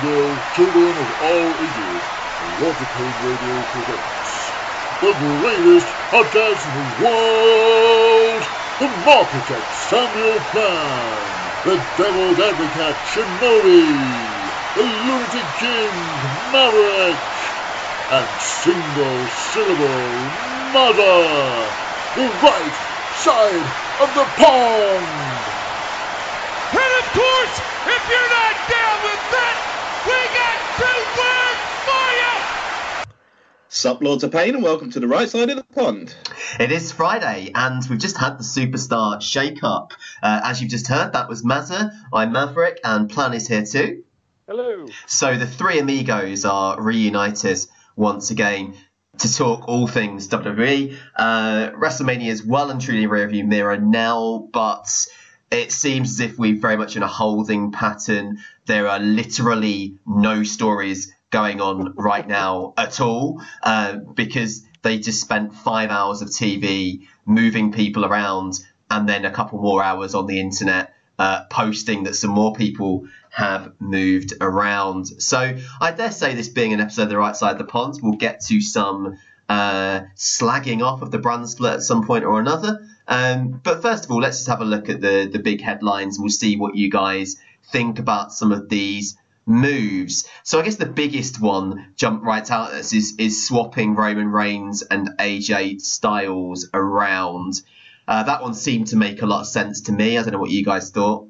Glendale, children of all ages, Watercade Radio presents the greatest podcast in the world, the Architect Samuel Plan, the Devil's Advocate Shinobi, the Lunatic King Maverick, and single syllable mother, the right side of the pond. And of course, if you're not down with that, we got two words for you. Sup, Lords of Pain, and welcome to the right side of the pond. It is Friday, and we've just had the superstar shake up. Uh, as you've just heard, that was Mazza, I'm Maverick, and Plan is here too. Hello. So the three amigos are reunited once again to talk all things WWE. Uh, WrestleMania is well and truly in rearview mirror now, but it seems as if we're very much in a holding pattern. There are literally no stories going on right now at all uh, because they just spent five hours of TV moving people around and then a couple more hours on the internet uh, posting that some more people have moved around. So I dare say this being an episode of the right side of the pond, we'll get to some uh, slagging off of the brand split at some point or another. Um, but first of all, let's just have a look at the the big headlines. We'll see what you guys think about some of these moves. So I guess the biggest one jump right out at us is is swapping Roman Reigns and AJ Styles around. Uh, that one seemed to make a lot of sense to me. I don't know what you guys thought.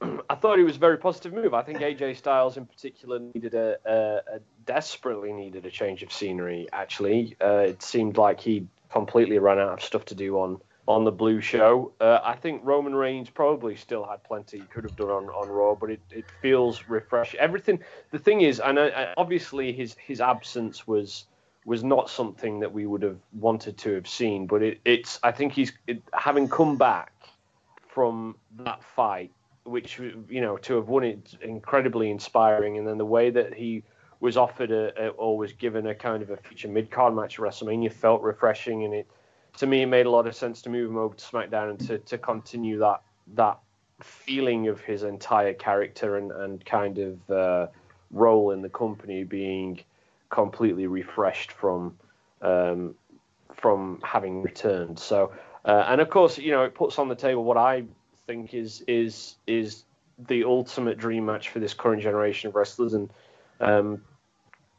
I thought it was a very positive move. I think AJ Styles in particular needed a, a, a desperately needed a change of scenery. Actually, uh, it seemed like he completely ran out of stuff to do on on the Blue Show. Uh, I think Roman Reigns probably still had plenty he could have done on, on Raw, but it, it feels refreshing. Everything. The thing is, and I, obviously his his absence was was not something that we would have wanted to have seen, but it, it's. I think he's it, having come back from that fight which you know to have won it incredibly inspiring, and then the way that he was offered a, a or was given a kind of a future mid card match at WrestleMania felt refreshing, and it to me it made a lot of sense to move him over to SmackDown and to, to continue that that feeling of his entire character and, and kind of uh, role in the company being completely refreshed from um, from having returned. So, uh, and of course, you know, it puts on the table what I think is is is the ultimate dream match for this current generation of wrestlers, and um,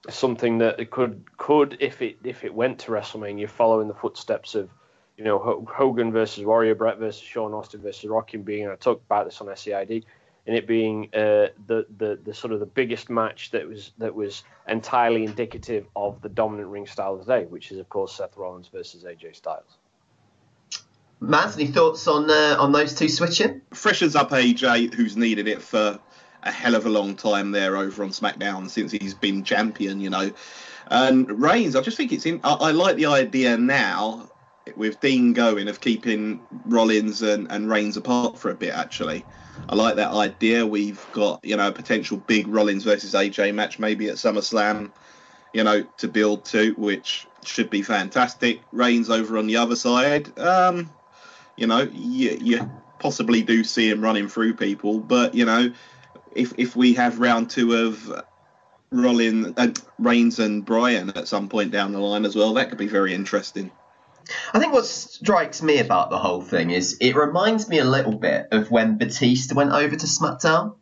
something that it could could if it if it went to WrestleMania, follow in the footsteps of you know Hogan versus Warrior, Bret versus Shawn Austin versus Rocky, being I talked about this on SCID, and it being uh, the the the sort of the biggest match that was that was entirely indicative of the dominant ring style of the day, which is of course Seth Rollins versus AJ Styles. Maz, any thoughts on uh, on those two switching? Freshens up AJ, who's needed it for a hell of a long time there over on SmackDown since he's been champion, you know. And Reigns, I just think it's in. I, I like the idea now with Dean going of keeping Rollins and, and Reigns apart for a bit. Actually, I like that idea. We've got you know a potential big Rollins versus AJ match maybe at SummerSlam, you know, to build to, which should be fantastic. Reigns over on the other side. Um, you know, you, you possibly do see him running through people, but you know, if if we have round two of Rollin, uh, Reigns and Bryan at some point down the line as well, that could be very interesting. I think what strikes me about the whole thing is it reminds me a little bit of when Batista went over to SmackDown,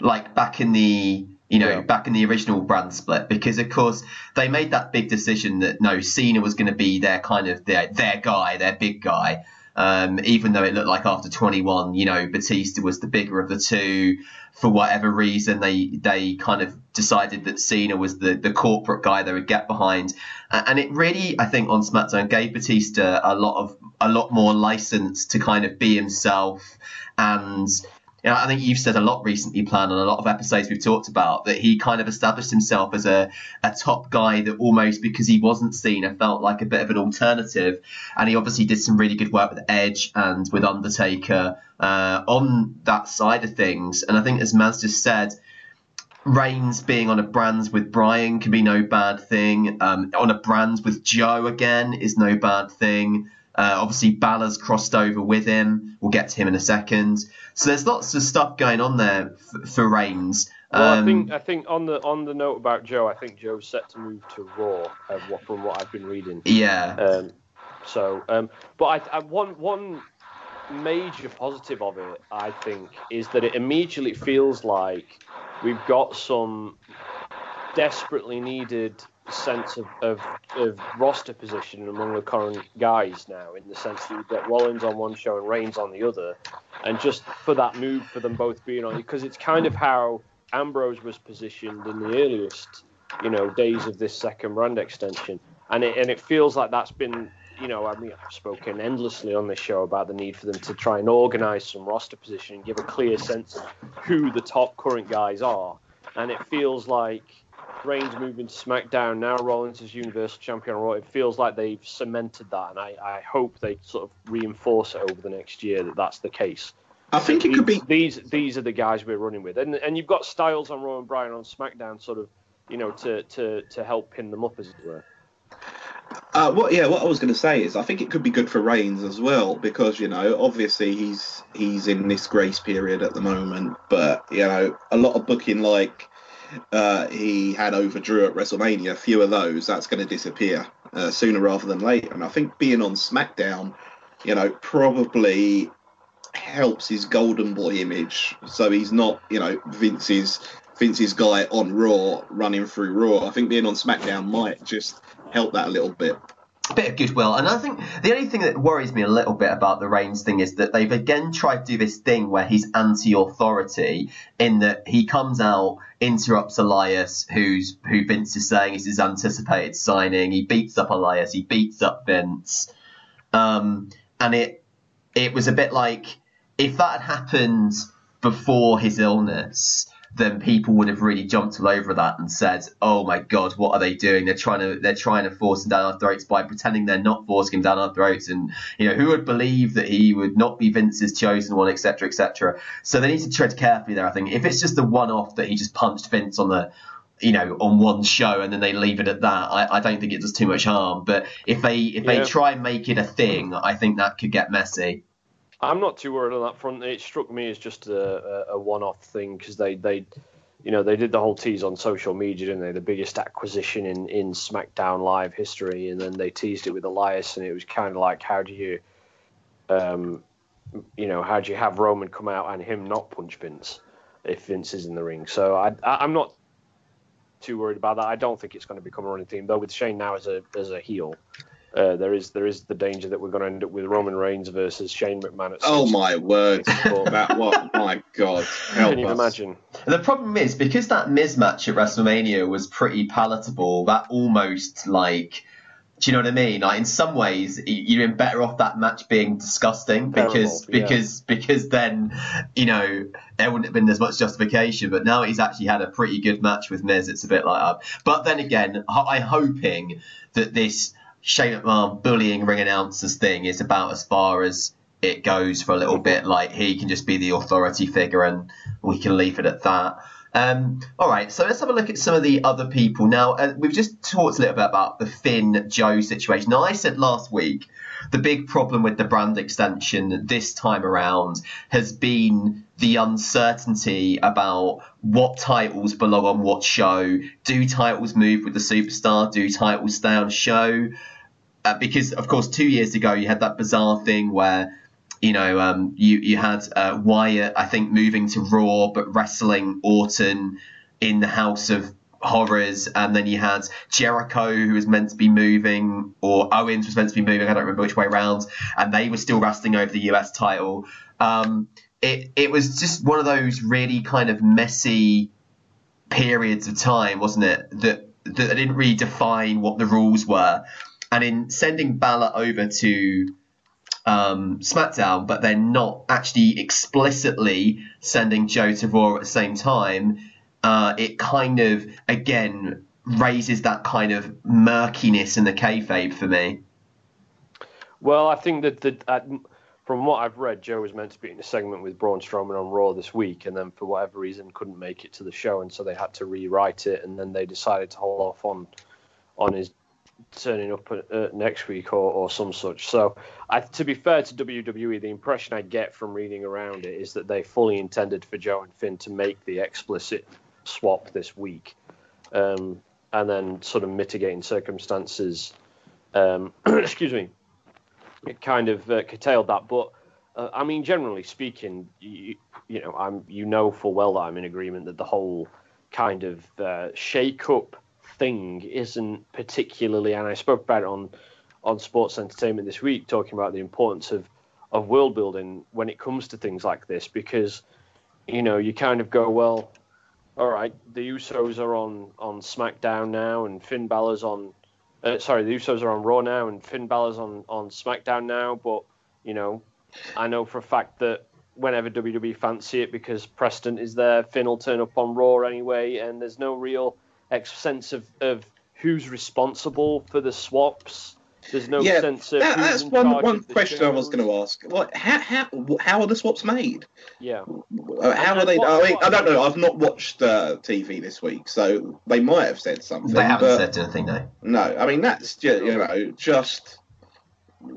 like back in the you know Yeah. back in the original brand split, because of course they made that big decision that no Cena was going to be their kind of their their guy, their big guy. Um, even though it looked like after 21, you know, Batista was the bigger of the two. For whatever reason, they they kind of decided that Cena was the, the corporate guy they would get behind, and it really, I think, on SmackDown gave Batista a lot of a lot more license to kind of be himself. And know, I think you've said a lot recently, Plan, on a lot of episodes we've talked about that he kind of established himself as a, a top guy that almost because he wasn't Cena felt like a bit of an alternative. And he obviously did some really good work with Edge and with Undertaker uh, on that side of things. And I think, as Maz just said, Reigns being on a brand with Bryan can be no bad thing. Um, on a brand with Joe again is no bad thing. Uh, obviously, Balor's crossed over with him. We'll get to him in a second. So there's lots of stuff going on there f- for Reigns. Well, Um, I think I think on the on the note about Joe, I think Joe's set to move to Raw, uh, from what I've been reading. yeah, Um, so, um, but I, I one one major positive of it, I think, is that it immediately feels like we've got some desperately needed sense of, of, of roster position among the current guys now, in the sense that you've got Rollins on one show and Reigns on the other, and just for that move for them both being on, because it's kind of how Ambrose was positioned in the earliest, you know, days of this second brand extension, and it and it feels like that's been. You know, I mean, I've spoken endlessly on this show about the need for them to try and organise some roster position and give a clear sense of who the top current guys are. And it feels like Reigns moving to SmackDown now, Rollins is Universal Champion on Raw. It feels like they've cemented that, and I, I hope they sort of reinforce it over the next year that that's the case. I think it could be. these these are the guys we're running with, and and you've got Styles on Raw and Bryan on SmackDown, sort of, you know, to to to help pin them up as it were. Uh, what? Yeah, what I was going to say is, I think it could be good for Reigns as well because you know, obviously he's he's in this grace period at the moment, but you know, a lot of booking like uh, he had over Drew at WrestleMania, a few of those that's going to disappear uh, sooner rather than later, and I think being on SmackDown, you know, probably helps his Golden Boy image, so he's not, you know, Vince's Vince's guy on Raw running through Raw. I think being on SmackDown might just help that a little bit. Bit of goodwill. And I think the only thing that worries me a little bit about the Reigns thing is that they've again tried to do this thing where he's anti-authority in that he comes out, interrupts Elias, who's who Vince is saying is his anticipated signing. He beats up Elias. He beats up Vince. Um, and it it was a bit like if that had happened before his illness, then people would have really jumped all over that and said, "Oh my God, what are they doing? They're trying to they're trying to force him down our throats by pretending they're not forcing him down our throats." And you know, who would believe that he would not be Vince's chosen one, etc., etc. So they need to tread carefully there. I think if it's just a one-off that he just punched Vince on the you know, on one show and then they leave it at that. I, I don't think it does too much harm. But if they if Yeah. they try and make it a thing, I think that could get messy. I'm not too worried on that front. It struck me as just a, a, one-off thing because they, they, you know, they did the whole tease on social media, didn't they? The biggest acquisition in, in SmackDown Live history, and then they teased it with Elias, and it was kind of like, how do you, um, you know, how do you have Roman come out and him not punch Vince if Vince is in the ring? So I, I I'm not too worried about that. I don't think it's going to become a running theme, though. With Shane now as a as a heel. Uh, there is there is the danger that we're going to end up with Roman Reigns versus Shane McMahon at Oh my word! But that what? My God! Help Can you us. imagine? The problem is because that Miz match at WrestleMania was pretty palatable. That almost like, do you know what I mean? Like in some ways, you're in better off that match being disgusting because Terrible, yeah. because because then you know there wouldn't have been as much justification. But now he's actually had a pretty good match with Miz. It's a bit like that. But then again, I'm hoping that this Shane McMahon bullying ring announcers thing is about as far as it goes for a little bit. Like he can just be the authority figure, and we can leave it at that. Um, all right, so let's have a look at some of the other people. Now, uh, we've just talked a little bit about the Finn Joe situation. Now, I said last week the big problem with the brand extension this time around has been the uncertainty about what titles belong on what show. Do titles move with the superstar? Do titles stay on show? Uh, because, of course, two years ago you had that bizarre thing where you know, um, you you had uh, Wyatt, I think, moving to Raw, but wrestling Orton in the House of Horrors, and then you had Jericho, who was meant to be moving, or Owens was meant to be moving. I don't remember which way round, and they were still wrestling over the US title. Um, it it was just one of those really kind of messy periods of time, wasn't it? That that didn't really define what the rules were, and in sending Balor over to um, SmackDown, but they're not actually explicitly sending Joe to Raw at the same time, uh, it kind of again raises that kind of murkiness in the kayfabe for me. Well, I think that the, uh, from what I've read, Joe was meant to be in a segment with Braun Strowman on Raw this week, and then for whatever reason couldn't make it to the show, and so they had to rewrite it, and then they decided to hold off on on his turning up uh, next week or, or some such. So, I, to be fair to WWE, the impression I get from reading around it is that they fully intended for Joe and Finn to make the explicit swap this week, um, and then sort of mitigating circumstances. Um, excuse me. It kind of uh, curtailed that, but uh, I mean, generally speaking, you, you know, I'm you know full well that I'm in agreement that the whole kind of uh, shake-up thing isn't particularly, and I spoke about it on on Sports Entertainment this week, talking about the importance of of world building when it comes to things like this, because you know you kind of go, well, all right, the Usos are on on SmackDown now, and Finn Balor's on. Uh, sorry, the Usos are on Raw now, and Finn Balor's on on SmackDown now, but you know, I know for a fact that whenever WWE fancy it, because Preston is there, Finn will turn up on Raw anyway, and there's no real sense of, of who's responsible for the swaps. There's no yeah, sense of that, who's that's in one one of the question I was going to ask. What how how how are the swaps made? Yeah, Uh, How And- are they? what- I mean, what- I don't know. I've not watched uh, TV this week, so they might have said something. They haven't said anything, no. No, I mean that's just you know just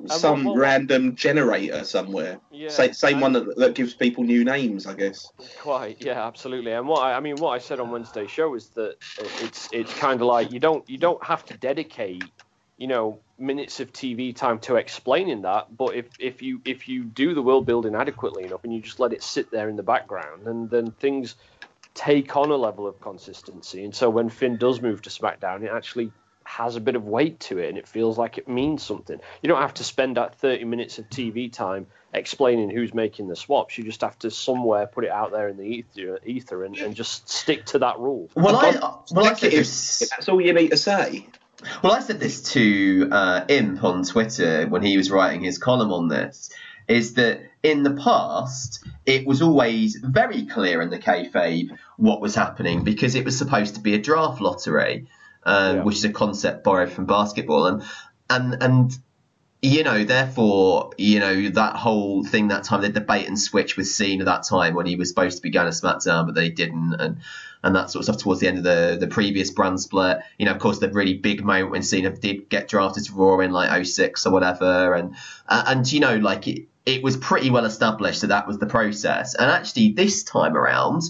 some what- what- random generator somewhere. yeah. Sa- same and- one that, that gives people new names, I guess. Quite, yeah, absolutely. And what I, I mean, what I said on Wednesday's show is that it's it's kind of like you don't you don't have to dedicate, you know, minutes of TV time to explaining that. But if if you if you do the world building adequately enough and you just let it sit there in the background, then then things take on a level of consistency. And so when Finn does move to SmackDown, it actually has a bit of weight to it and it feels like it means something. You don't have to spend that 30 minutes of TV time explaining who's making the swaps. You just have to somewhere put it out there in the ether, ether and, and just stick to that rule. Well, I, well, I Heck, said if- if that's all you need to say. Well, I said this to uh, Imp on Twitter when he was writing his column on this. Is that in the past it was always very clear in the kayfabe what was happening because it was supposed to be a draft lottery, um, Yeah. which is a concept borrowed from basketball, and and and you know, therefore, you know, that whole thing that time, the debate and switch with Cena that time when he was supposed to be going to SmackDown, but they didn't, and and that sort of stuff towards the end of the the previous brand split. You know, of course, the really big moment when Cena did get drafted to Raw in like 06 or whatever, and uh, and you know, like it, it was pretty well established that that was the process. And actually, this time around,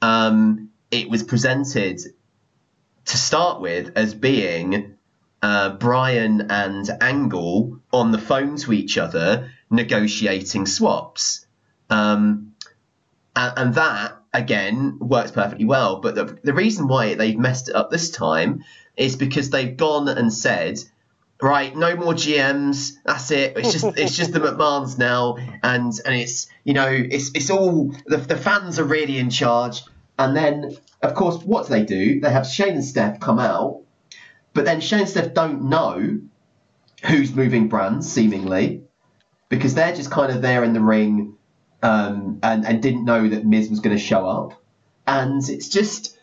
um, it was presented to start with as being uh, Bryan and Angle on the phone to each other negotiating swaps. Um, and, and that, again, works perfectly well. But the, the reason why they've messed it up this time is because they've gone and said, right, no more GMs. That's it. It's just it's just the McMahons now, and and it's you know it's it's all the, the fans are really in charge. And then of course, what do they do? They have Shane and Steph come out, but then Shane and Steph don't know who's moving brands seemingly because they're just kind of there in the ring um, and and didn't know that Miz was going to show up, and it's just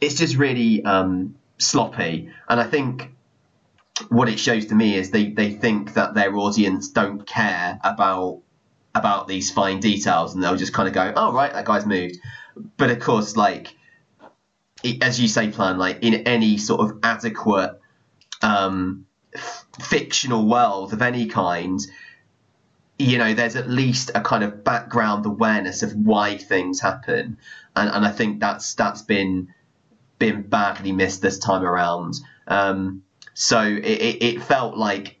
it's just really um, sloppy. And I think what it shows to me is they, they think that their audience don't care about about these fine details and they'll just kind of go, oh right, that guy's moved. But of course, like as you say, plan like in any sort of adequate um, f- fictional world of any kind, you know, there's at least a kind of background awareness of why things happen, and and I think that's that's been been badly missed this time around. Um, so it, it, it felt like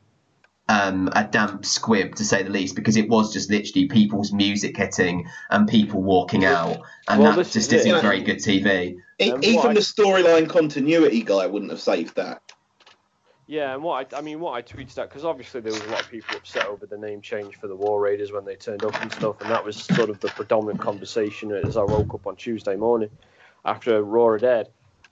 um, a damp squib to say the least because it was just literally people's music hitting and people walking out, and Well, that just is it. isn't very good TV. Um, Even I- the storyline continuity guy wouldn't have saved that. Yeah, and what I, I mean, what I tweeted out because obviously there was a lot of people upset over the name change for the War Raiders when they turned up and stuff, and that was sort of the predominant conversation as I woke up on Tuesday morning after Raw had aired.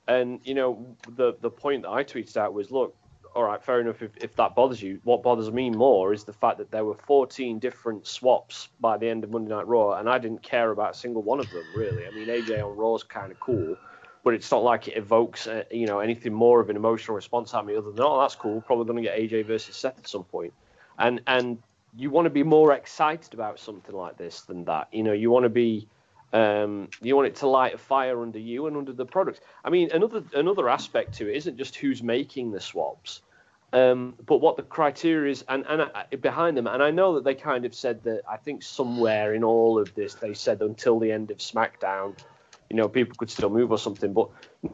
And you know, the the point that I tweeted out was, look, all right, fair enough. If, if that bothers you, what bothers me more is the fact that there were 14 different swaps by the end of Monday Night Raw, and I didn't care about a single one of them really. I mean, AJ on Raw is kind of cool, but it's not like it evokes uh, you know anything more of an emotional response out of me other than oh that's cool probably going to get AJ versus Seth at some point and and you want to be more excited about something like this than that you know you want to be um, you want it to light a fire under you and under the products I mean another another aspect to it isn't just who's making the swaps um, but what the criteria is and, and uh, behind them and I know that they kind of said that I think somewhere in all of this they said until the end of SmackDown you know, people could still move or something. But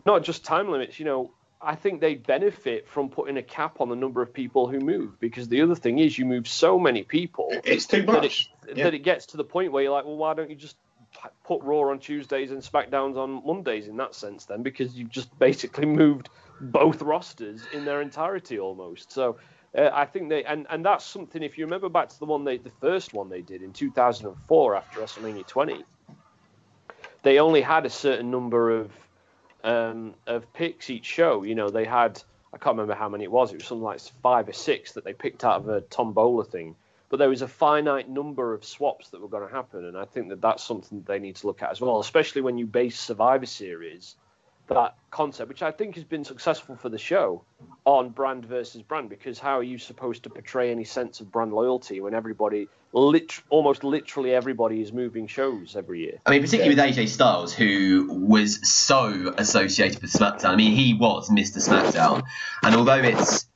not just time limits. You know, I think they benefit from putting a cap on the number of people who move because the other thing is you move so many people. It's too that it, much. Yeah. that it gets to the point where you're like, well, why don't you just put Raw on Tuesdays and SmackDowns on Mondays in that sense then? Because you've just basically moved both rosters in their entirety almost. So uh, I think they and, and that's something. If you remember back to the one they the first one they did in 2004 after WrestleMania 20, they only had a certain number of um, of picks each show. You know, they had I can't remember how many it was. It was something like five or six that they picked out of a tombola thing. But there was a finite number of swaps that were going to happen, and I think that that's something that they need to look at as well, especially when you base Survivor Series that concept, which I think has been successful for the show, on brand versus brand. Because how are you supposed to portray any sense of brand loyalty when everybody, lit- almost literally everybody, is moving shows every year? I mean, particularly with AJ Styles, who was so associated with SmackDown. I mean, he was Mr. SmackDown, and although it's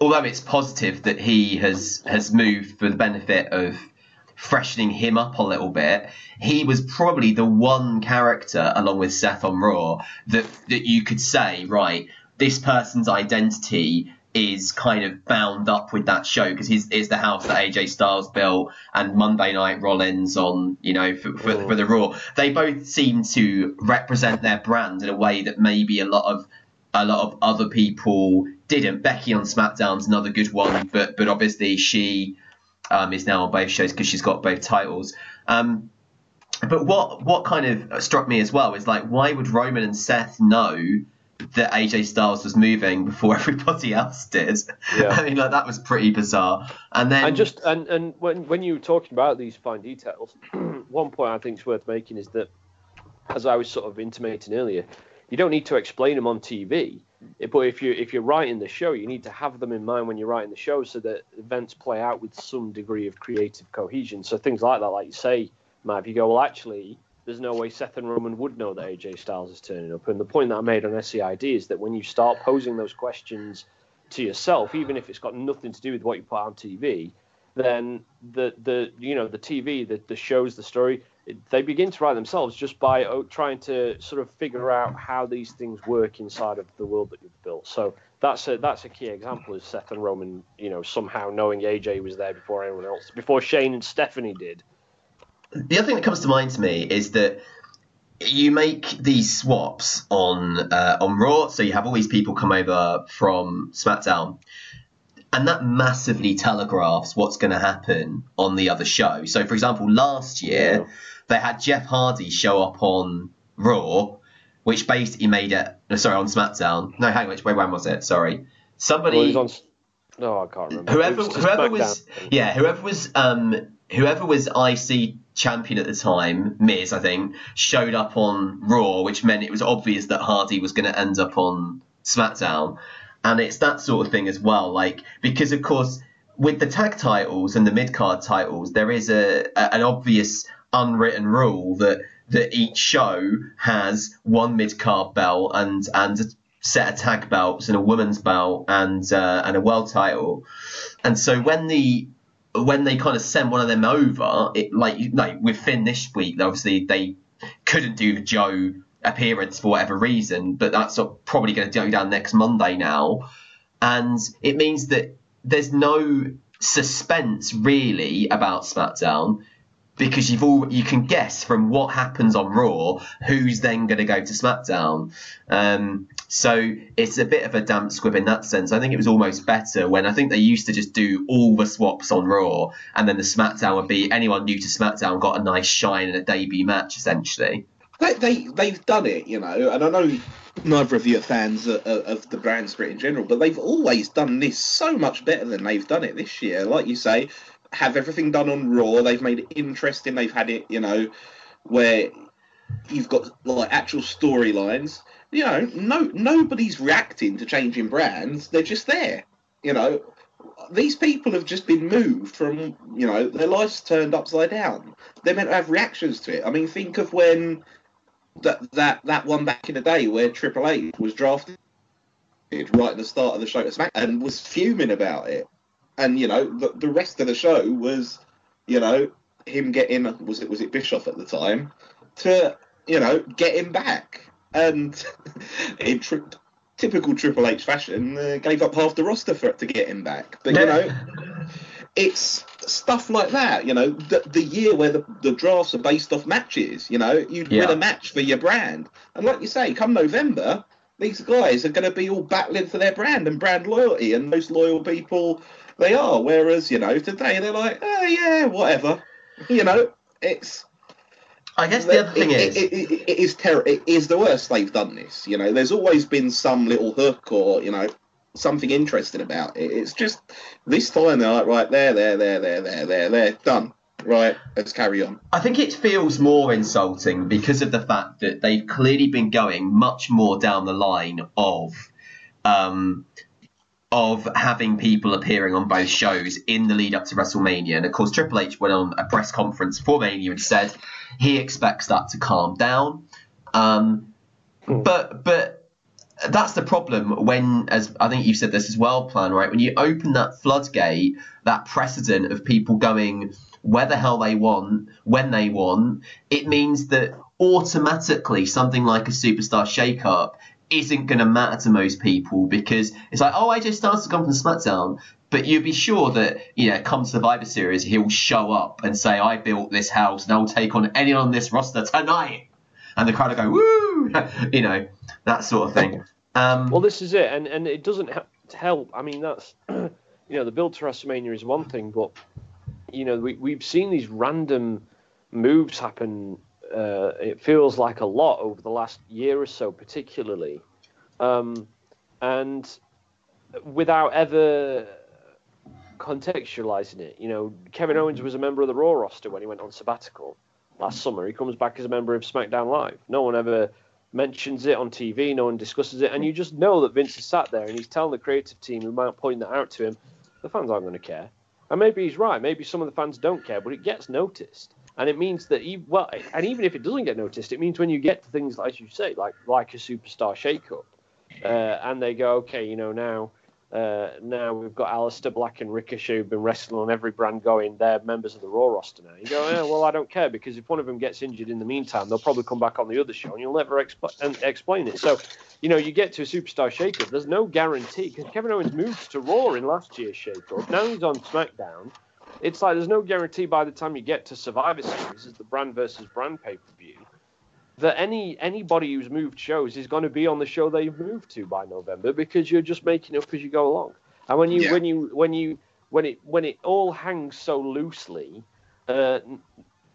although it's positive that he has has moved for the benefit of freshening him up a little bit, he was probably the one character, along with Seth on Raw, that that you could say, right, this person's identity is kind of bound up with that show because he's is the house that AJ Styles built and Monday Night Rollins on you know for, for, mm. for the Raw. They both seem to represent their brand in a way that maybe a lot of a lot of other people didn't. Becky on SmackDown's another good one, but but obviously she um, is now on both shows because she's got both titles. Um, but what what kind of struck me as well is like why would Roman and Seth know that AJ Styles was moving before everybody else did? Yeah. I mean like that was pretty bizarre. And then And just and, and when when you were talking about these fine details, one point I think is worth making is that, as I was sort of intimating earlier, you don't need to explain them on TV. But if you if you're writing the show, you need to have them in mind when you're writing the show, so that events play out with some degree of creative cohesion. So things like that, like you say, Matt, you go, well, actually, there's no way Seth and Roman would know that AJ Styles is turning up. And the point that I made on SCID is that when you start posing those questions to yourself, even if it's got nothing to do with what you put on TV, then the the you know the TV, the, the shows, the story, they begin to write themselves just by uh, trying to sort of figure out how these things work inside of the world that you've built. So that's a that's a key example is Seth and Roman, you know, somehow knowing AJ was there before anyone else, before Shane and Stephanie did. the other thing that comes to mind to me is that you make these swaps on uh, on Raw, so you have all these people come over from SmackDown, and that massively telegraphs what's going to happen on the other show. So, for example, last year Yeah. they had Jeff Hardy show up on Raw, which basically made it. no, Sorry, on SmackDown. No, hang on, which way when was it? Sorry, somebody. Well, on. No, I can't remember. whoever was whoever was yeah whoever was um whoever was IC champion at the time Miz I think showed up on Raw which meant it was obvious that Hardy was going to end up on SmackDown and it's that sort of thing as well like because of course with the tag titles and the mid card titles there is a, a an obvious unwritten rule that that each show has one mid card belt and and a set of tag belts and a women's belt and uh, and a world title. And so when the when they kind of send one of them over, it like like with Finn this week, obviously they couldn't do the Joe appearance for whatever reason, but that's probably going to go down next Monday now, and it means that there's no suspense really about SmackDown because you've all you can guess from what happens on Raw who's then going to go to SmackDown. Um, so it's a bit of a damp squib in that sense. I think it was almost better when I think they used to just do all the swaps on Raw, and then the SmackDown would be anyone new to SmackDown got a nice shine in a debut match essentially. They, they they've done it, you know, and I know neither of you are fans of, of the brand split in general, but they've always done this so much better than they've done it this year. Like you say, have everything done on Raw. They've made it interesting. They've had it, you know, where you've got like actual storylines. You know, no nobody's reacting to changing brands. They're just there. You know, these people have just been moved from. You know, their lives turned upside down. They're meant to have reactions to it. I mean, think of when that that that one back in the day where Triple H was drafted right at the start of the show to Smack and was fuming about it. And you know, the, the rest of the show was, you know, him getting was it was it Bischoff at the time, to you know get him back, and in tri- typical Triple H fashion, uh, gave up half the roster for to get him back. But you know, it's stuff like that. You know, the, the year where the, the drafts are based off matches. You know, you'd Yeah. win a match for your brand, and like you say, come November, these guys are going to be all battling for their brand and brand loyalty, and most loyal people they are. Whereas you know today they're like, oh yeah, whatever. You know, it's. I guess the other thing it, is, it, it, it is ter- It is the worst they've done this. You know, there's always been some little hook or you know something interesting about it. It's just this time they're like, right there, there, there, there, there, there, there, done. Right, let's carry on. I think it feels more insulting because of the fact that they've clearly been going much more down the line of um, of having people appearing on both shows in the lead up to WrestleMania. And of course, Triple H went on a press conference for Mania and said he expects that to calm down. Um, but but that's the problem when, as I think you said this as well, plan right. When you open that floodgate, that precedent of people going where the hell they want, when they want, it means that automatically something like a superstar shakeup isn't going to matter to most people because it's like, oh, AJ Styles has come from SmackDown, but you'd be sure that, you know, come Survivor Series, he'll show up and say, I built this house and I'll take on anyone on this roster tonight. And the crowd will go, woo! you know, that sort of thing. Um, Well, this is it, and and it doesn't ha- help. I mean, that's you know, the build to WrestleMania is one thing, but you know, we we've seen these random moves happen. Uh, it feels like a lot over the last year or so, particularly, um, and without ever contextualizing it. You know, Kevin Owens was a member of the Raw roster when he went on sabbatical last summer. He comes back as a member of SmackDown Live. No one ever mentions it on TV. No one discusses it, and you just know that Vince is sat there and he's telling the creative team who might point that out to him. The fans aren't going to care, and maybe he's right. Maybe some of the fans don't care, but it gets noticed, and it means that he, well, and even if it doesn't get noticed, it means when you get to things as you say, like like a superstar shakeup, uh, and they go, okay, you know now. Uh, now we've got Aleister Black and Ricochet who've been wrestling on every brand going. They're members of the Raw roster now. You go, yeah, well, I don't care because if one of them gets injured in the meantime, they'll probably come back on the other show and you'll never and explain it. So, you know, you get to a superstar shakeup. There's no guarantee because Kevin Owens moved to Raw in last year's shakeup. Now he's on SmackDown. It's like there's no guarantee by the time you get to Survivor Series, as the brand versus brand pay per view, that any anybody who's moved shows is going to be on the show they've moved to by November because you're just making up as you go along. And when you Yeah. when you when you when it when it all hangs so loosely, uh, n-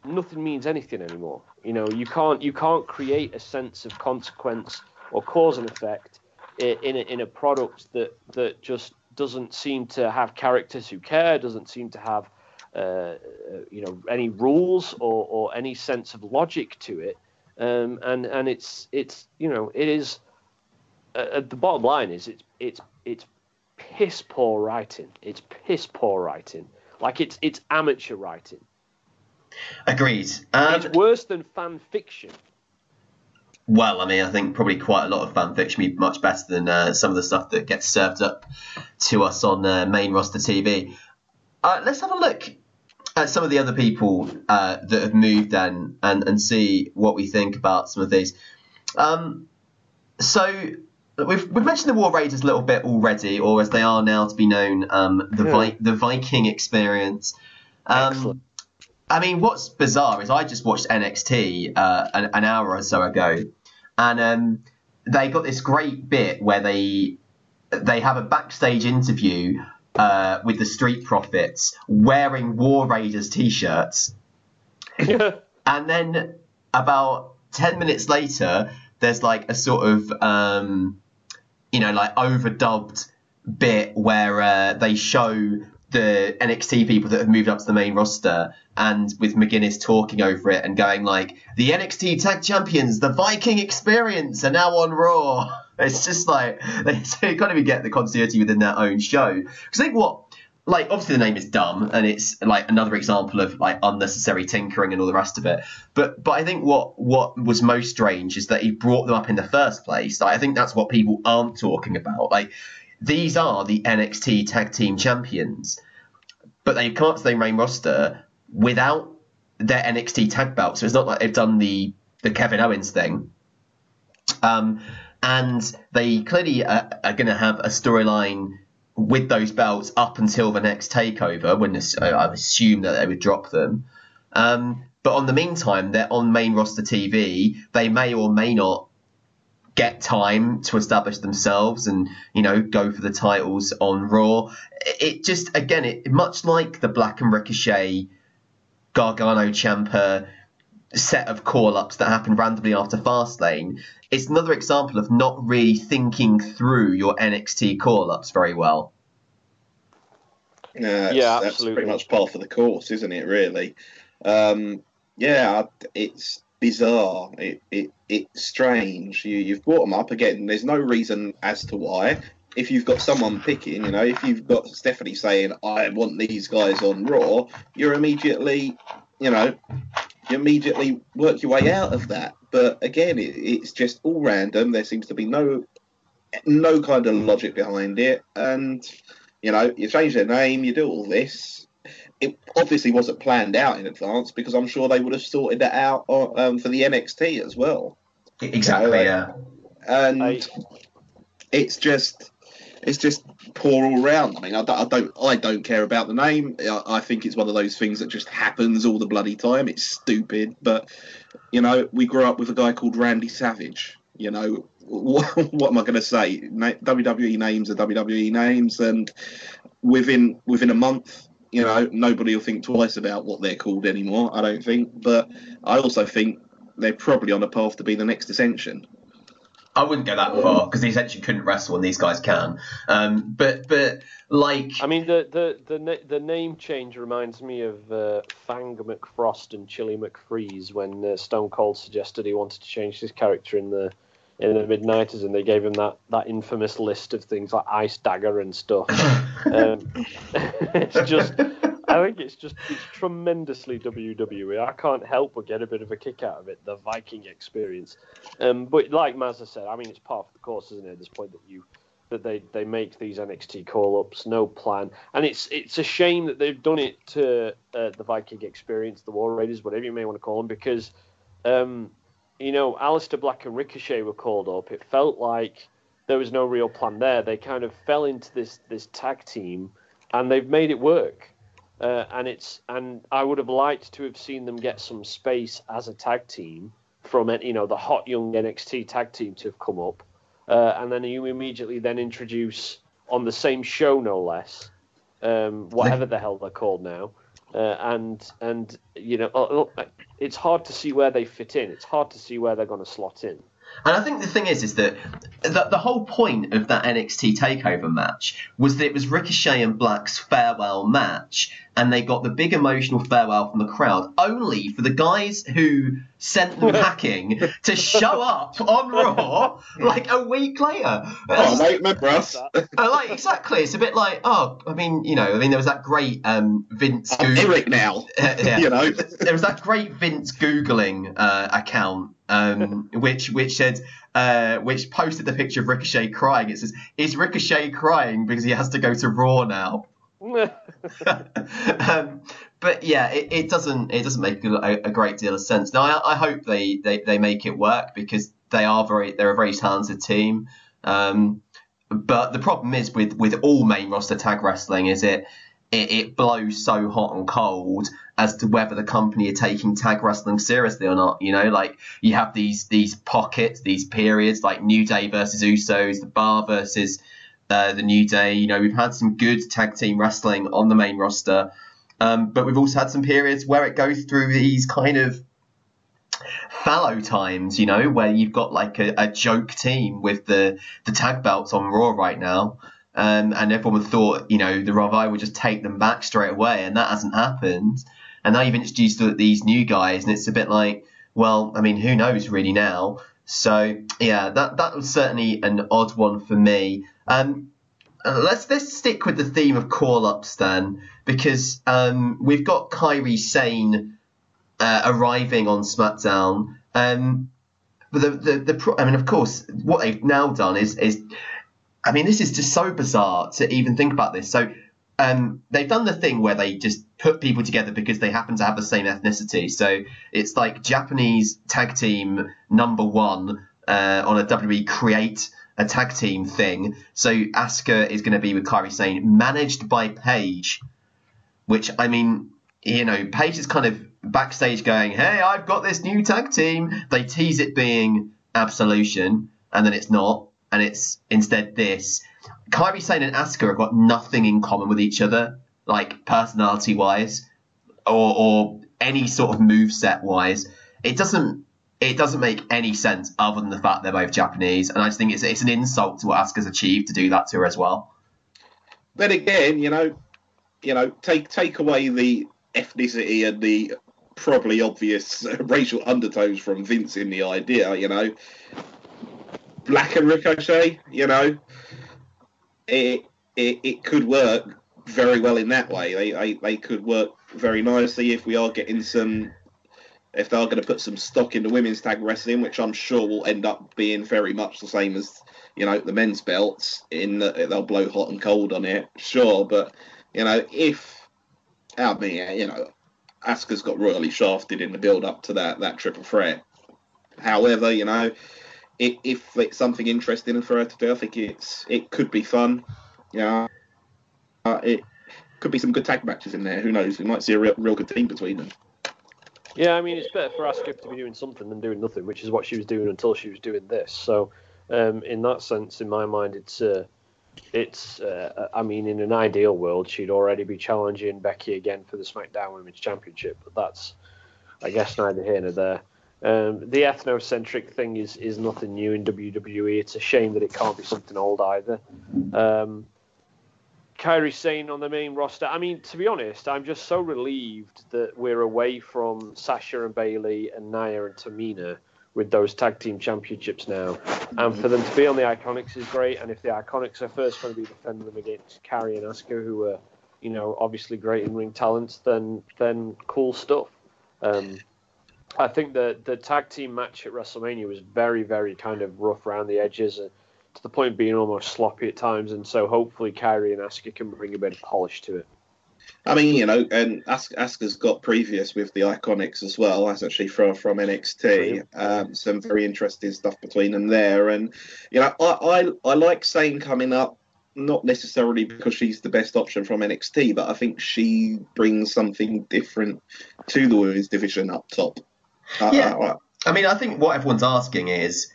nothing means anything anymore. You know, you can't you can't create a sense of consequence or cause and effect in a, in a product that that just doesn't seem to have characters who care, doesn't seem to have uh, uh, you know any rules or, or any sense of logic to it. Um, and and it's it's you know it is uh, uh, the bottom line is it's it's it's piss poor writing. It's piss poor writing. Like it's it's amateur writing. agreed. Um, It's worse than fan fiction. Well, I mean, I think probably quite a lot of fan fiction be much better than uh, some of the stuff that gets served up to us on uh, main roster TV. Uh, let's have a look at some of the other people uh, that have moved then and, and see what we think about some of these. Um, so we've, we've mentioned the War Raiders a little bit already, or as they are now to be known, um, the, Yeah. Vi- the Viking experience. Um, Excellent. I mean, what's bizarre is I just watched NXT uh, an, an hour or so ago, and um, they got this great bit where they they have a backstage interview uh, with the Street Profits wearing War Raiders t-shirts, and then about ten minutes later, there's like a sort of um, you know like overdubbed bit where uh, they show the NXT people that have moved up to the main roster, and with McGuinness talking over it and going like, "The NXT Tag Champions, the Viking Experience, are now on Raw." It's just like they can't even get the continuity within their own show. Because I think what, like, obviously the name is dumb, and it's like another example of like unnecessary tinkering and all the rest of it. But but I think what what was most strange is that he brought them up in the first place. Like, I think that's what people aren't talking about. Like these are the NXT Tag Team Champions, but they come up to the main roster without their NXT tag belt. So it's not like they've done the the Kevin Owens thing. Um, and they clearly are, are going to have a storyline with those belts up until the next takeover, when this, I assume that they would drop them. Um, but on the meantime, they're on main roster TV. They may or may not get time to establish themselves and you know go for the titles on Raw. It just again, it much like the Black and Ricochet, Gargano Ciampa set of call ups that happened randomly after Fastlane. It's another example of not really thinking through your NXT call ups very well. Yeah, yeah, that's absolutely. pretty much part of the course, isn't it? Really. Um, yeah, it's bizarre. It, it it's strange. You you've brought them up again. There's no reason as to why. If you've got someone picking, you know, if you've got Stephanie saying, "I want these guys on Raw," you're immediately, you know, you immediately work your way out of that. But again, it, it's just all random. There seems to be no no kind of logic behind it, and you know, you change their name, you do all this, it obviously wasn't planned out in advance because I'm sure they would have sorted that out um, for the NXT as well. Exactly, you know, yeah. And I... it's just it's just poor all round. I mean, I don't, I don't, I don't care about the name. I, I, think it's one of those things that just happens all the bloody time. It's stupid, but you know, we grew up with a guy called Randy Savage. You know, what, what am I going to say? WWE names are WWE names, and within within a month, you know, nobody will think twice about what they're called anymore. I don't think, but I also think they're probably on a path to be the next Ascension. I wouldn't go that far because the essentially couldn't wrestle and these guys can. Um, but but like, I mean, the the the, the name change reminds me of uh, Fang McFrost and Chili McFreeze when uh, Stone Cold suggested he wanted to change his character in the in the mid '90s, and they gave him that, that infamous list of things like Ice Dagger and stuff. um, it's just, I think it's just it's tremendously WWE. I can't help but get a bit of a kick out of it, the Viking experience. Um, but like Mazza said, I mean, it's part of the course, isn't it? At this point that you that they, they make these NXT call ups, no plan, and it's it's a shame that they've done it to uh, the Viking experience, the War Raiders, whatever you may want to call them, because. Um, you know, Aleister Black and Ricochet were called up. It felt like there was no real plan there. They kind of fell into this this tag team, and they've made it work. Uh, and it's and I would have liked to have seen them get some space as a tag team from you know, the hot young NXT tag team to have come up, uh, and then you immediately then introduce on the same show, no less, um, whatever the hell they're called now, uh, and and you know uh, it's hard to see where they fit in. It's hard to see where they're going to slot in. And I think the thing is, is that the, the whole point of that NXT Takeover match was that it was Ricochet and Black's farewell match, and they got the big emotional farewell from the crowd, only for the guys who sent them packing to show up on Raw like a week later. Oh, mate, remember us? like exactly, it's a bit like oh, I mean, you know, I mean, there was that great um, Vince. I'm Eric now. Uh, yeah. you know, there was that great Vince googling uh, account um, which which said uh, which posted the picture of Ricochet crying. It says, "Is Ricochet crying because he has to go to Raw now?" um, but yeah, it, it, doesn't it doesn't make a, a, great deal of sense. Now I, I hope they, they, they make it work because they are very they're a very talented team. Um, but the problem is with with all main roster tag wrestling is it it, it, blows so hot and cold as to whether the company are taking tag wrestling seriously or not. You know, like you have these these pockets, these periods, like New Day versus Usos, the Bar versus uh, the New Day. You know, we've had some good tag team wrestling on the main roster, um, but we've also had some periods where it goes through these kind of fallow times, you know, where you've got like a, a joke team with the the tag belts on Raw right now. Um, and everyone thought, you know, the Revival would just take them back straight away, and that hasn't happened. And now you've introduced these new guys, and it's a bit like, well, I mean, who knows really now? So yeah, that that was certainly an odd one for me. Um, let's let's stick with the theme of call ups then, because um, we've got Kairi Sane uh, arriving on SmackDown. Um, the, the the I mean, of course, what they've now done is is I mean, this is just so bizarre to even think about this. So um, they've done the thing where they just put people together because they happen to have the same ethnicity. So it's like Japanese tag team number one uh, on a WWE create a tag team thing. So Asuka is going to be with Kairi Sane, managed by Paige, which I mean, you know, Paige is kind of backstage going, "Hey, I've got this new tag team." They tease it being Absolution, and then it's not, and it's instead this. Kairi Sane and Asuka have got nothing in common with each other, like personality wise, or, or any sort of move set wise. It doesn't it doesn't make any sense other than the fact they're both Japanese, and I just think it's it's an insult to what Asuka's achieved to do that to her as well. Then again, you know, you know, take take away the ethnicity and the probably obvious racial undertones from Vince in the idea, you know. Black and Ricochet, you know, it it, it could work very well in that way. They, they they could work very nicely if we are getting some if they are going to put some stock into women's tag wrestling, which I'm sure will end up being very much the same as you know the men's belts. In the, they'll blow hot and cold on it, sure, but you know if I mean you know Asuka's got royally shafted in the build up to that that triple threat. However, you know if, if it's something interesting for her to do, I think it's it could be fun. Know, uh, it could be some good tag matches in there. Who knows? We might see a real, real good team between them. Yeah, I mean, it's better for Asuka to be doing something than doing nothing, which is what she was doing until she was doing this. So, um, in that sense, in my mind, it's uh, it's. Uh, I mean, in an ideal world, she'd already be challenging Becky again for the SmackDown Women's Championship, but that's, I guess, neither here nor there. Um, the ethnocentric thing is is nothing new in WWE. It's a shame that it can't be something old either. Um, Kairi Sane on the main roster. I mean, to be honest, I'm just so relieved that we're away from Sasha and Bayley and Nia and Tamina with those tag team championships now. And for them to be on the Iconics is great. And if the Iconics are first going to be defending them against Kairi and Asuka, who are, you know, obviously great in ring talents, then then cool stuff. Um, I think the the tag team match at WrestleMania was very, very kind of rough around the edges. And, to the point of being almost sloppy at times, and so hopefully Kairi and Asuka can bring a bit of polish to it. I mean, you know, and As- Asuka's got previous with the Iconics as well, as actually from from NXT. Um, some very interesting stuff between them there, and you know, I I, I like Sane coming up. Not necessarily because she's the best option from NXT, but I think she brings something different to the women's division up top. Yeah. Uh, I mean, I think what everyone's asking is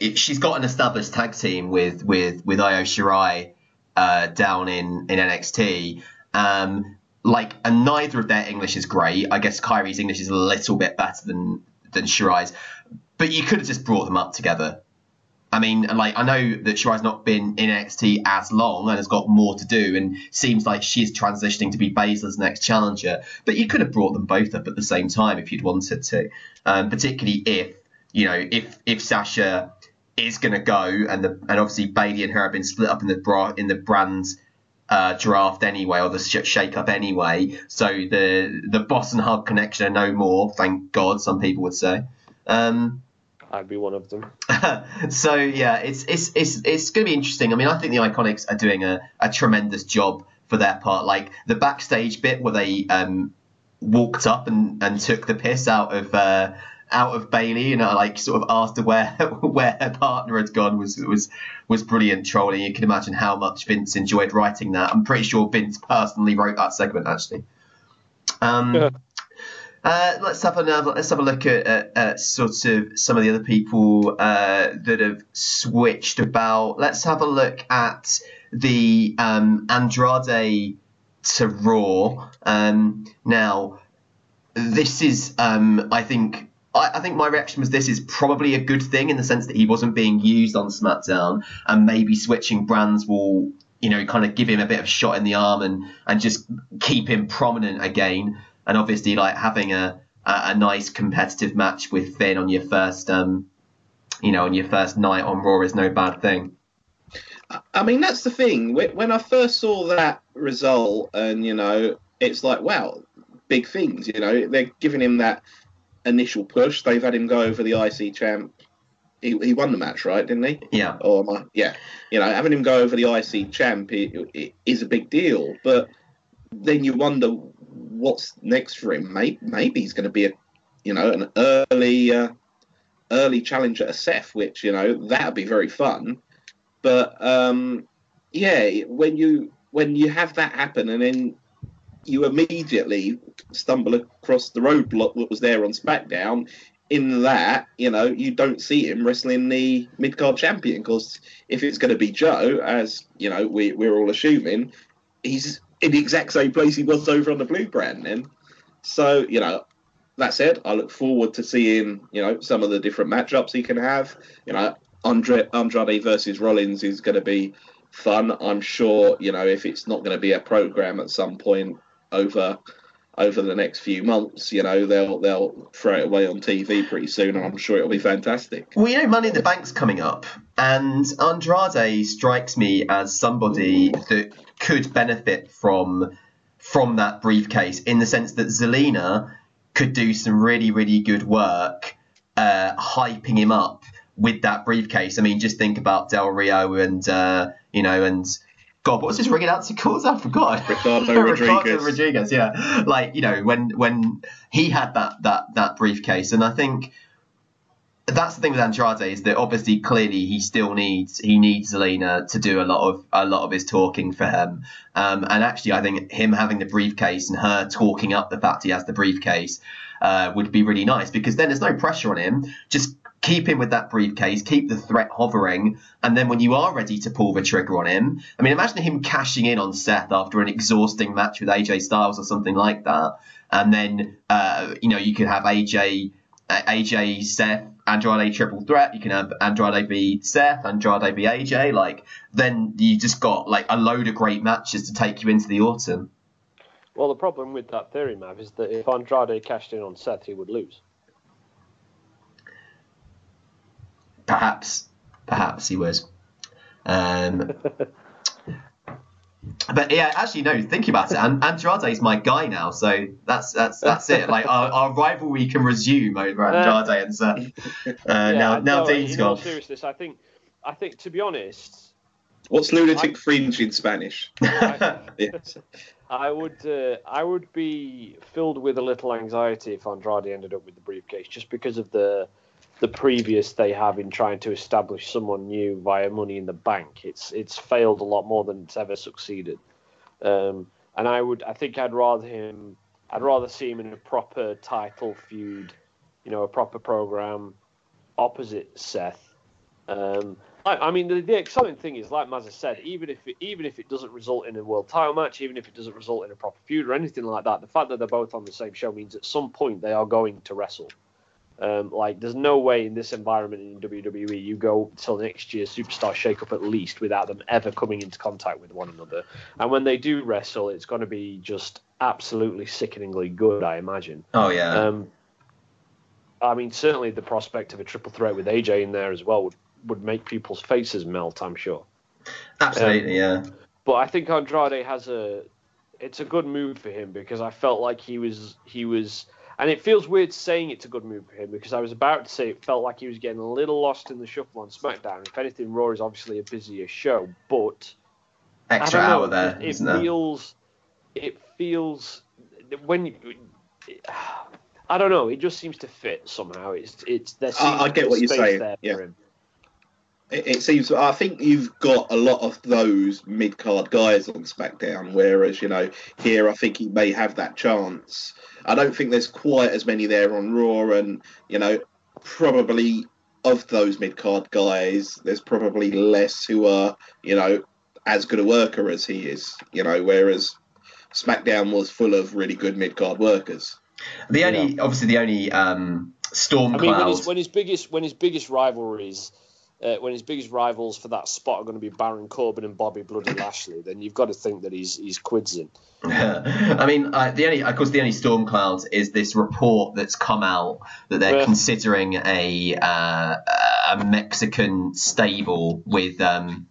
it, she's got an established tag team with with with Io Shirai uh, down in in NXT. Um, like, and neither of their English is great. I guess Kairi's English is a little bit better than than Shirai's, but you could have just brought them up together. I mean, like I know that Shirai's not been in NXT as long and has got more to do, and seems like she's transitioning to be Baszler's next challenger. But you could have brought them both up at the same time if you'd wanted to, um, particularly if you know if if Sasha is going to go, and the and obviously Bayley and her have been split up in the bra in the brands uh, draft anyway, or the sh- shake up anyway. So the the boss and hug connection are no more. Thank God, some people would say. Um, I'd be one of them. so yeah, it's it's it's it's going to be interesting. I mean, I think the Iconics are doing a, a tremendous job for their part. Like the backstage bit where they um, walked up and, and took the piss out of uh, out of Bayley, and uh, like sort of asked her where where her partner had gone was was was brilliant trolling. You can imagine how much Vince enjoyed writing that. I'm pretty sure Vince personally wrote that segment actually. Um, uh, let's have another. Let's have a look at, at, at, sort of some of the other people uh, that have switched about. Let's have a look at the um, Andrade to Raw. Um, now, this is, um, I think, I, I, think my reaction was this is probably a good thing in the sense that he wasn't being used on SmackDown, and maybe switching brands will, you know, kind of give him a bit of shot in the arm and and just keep him prominent again and obviously like having a, a, a nice competitive match with Finn on your first um you know on your first night on Raw is no bad thing. I mean that's the thing. When I first saw that result, and you know, it's like wow, big things. You know, they're giving him that initial push. They've had him go over the IC champ. He, he won the match, right? Didn't he? Yeah. Or I, yeah. You know, having him go over the IC champ is a big deal. But then you wonder what's next for him. Maybe, maybe he's going to be a, you know, an early, uh, early challenger to Seth, which you know that would be very fun. But um, yeah, when you when you have that happen and then you immediately stumble across the roadblock that was there on SmackDown. In that, you know, you don't see him wrestling the mid card champion because if it's going to be Joe, as you know, we, we're all assuming, he's in the exact same place he was over on the blue brand then. So, you know, that said, I look forward to seeing, you know, some of the different matchups he can have. You know, Andre, Andrade versus Rollins is going to be fun. I'm sure, you know, if it's not going to be a program at some point over over the next few months, you know, they'll they'll throw it away on TV pretty soon, and I'm sure it'll be fantastic. Well, you know, Money in the Bank's coming up, and Andrade strikes me as somebody that could benefit from from that briefcase in the sense that Zelina could do some really really good work, uh, hyping him up with that briefcase. I mean, just think about Del Rio and uh, you know and God, what was his ring announcer called? I forgot. Ricardo Rodriguez. Rodriguez, yeah. Like you know, when when he had that that that briefcase, and I think that's the thing with Andrade is that obviously clearly he still needs he needs Zelina to do a lot of a lot of his talking for him. Um, and actually, I think him having the briefcase and her talking up the fact he has the briefcase uh, would be really nice because then there's no pressure on him. Just keep him with that briefcase, keep the threat hovering, and then when you are ready to pull the trigger on him, I mean, imagine him cashing in on Seth after an exhausting match with AJ Styles or something like that, and then uh, you know you could have AJ, AJ Seth. Andrade triple threat. You can have Andrade be Seth, Andrade be AJ. Like then you just got like a load of great matches to take you into the autumn. Well, the problem with that theory, Mav, is that if Andrade cashed in on Seth, he would lose. Perhaps, perhaps he was. Um, but yeah, actually, no. Thinking about it, and Andrade is my guy now, so that's that's that's it. Like our, our rivalry can resume over Andrade and Seth. Uh, Yeah, now now no, Dean's in all gone. seriousness, I think, I think to be honest, What's lunatic fringe in Spanish? I, Yes. I would uh, I would be filled with a little anxiety if Andrade ended up with the briefcase, just because of the the previous they have in trying to establish someone new via Money in the Bank. It's it's failed a lot more than it's ever succeeded. Um, and I would I think I'd rather him I'd rather see him in a proper title feud, you know, a proper program opposite Seth. Um, I, I mean, the, the exciting thing is, like Mazza said, even if it, even if it doesn't result in a world title match, even if it doesn't result in a proper feud or anything like that, the fact that they're both on the same show means at some point they are going to wrestle. Um, like, there's no way in this environment in WWE you go till next year's superstar shakeup at least without them ever coming into contact with one another. And when they do wrestle, it's going to be just absolutely sickeningly good, I imagine. Oh yeah. Um, I mean, certainly the prospect of a triple threat with AJ in there as well would, would make people's faces melt, I'm sure. Absolutely, yeah. But I think Andrade has a, it's a good move for him because I felt like he was he was, and it feels weird saying it's a good move for him because I was about to say it felt like he was getting a little lost in the shuffle on SmackDown. If anything, Raw is obviously a busier show, but Extra don't hour there, It, it feels, it feels when you, I don't know. It just seems to fit somehow. It's it's there. I- I get what you're saying, There yeah. For him. It, it seems. I think you've got a lot of those mid card guys on SmackDown, whereas you know here I think he may have that chance. I don't think there's quite as many there on Raw, and you know probably of those mid card guys, there's probably less who are you know as good a worker as he is. You know, whereas SmackDown was full of really good mid card workers. The only, obviously, the only um, storm I mean, when his, when his biggest when his biggest rivalries, uh, when his biggest rivals for that spot are going to be Baron Corbin and Bobby Bloody Lashley, then you've got to think that he's he's quids in. I mean, uh, the only, of course, the only storm clouds is this report that's come out that they're Yeah. considering a uh, a Mexican stable with um,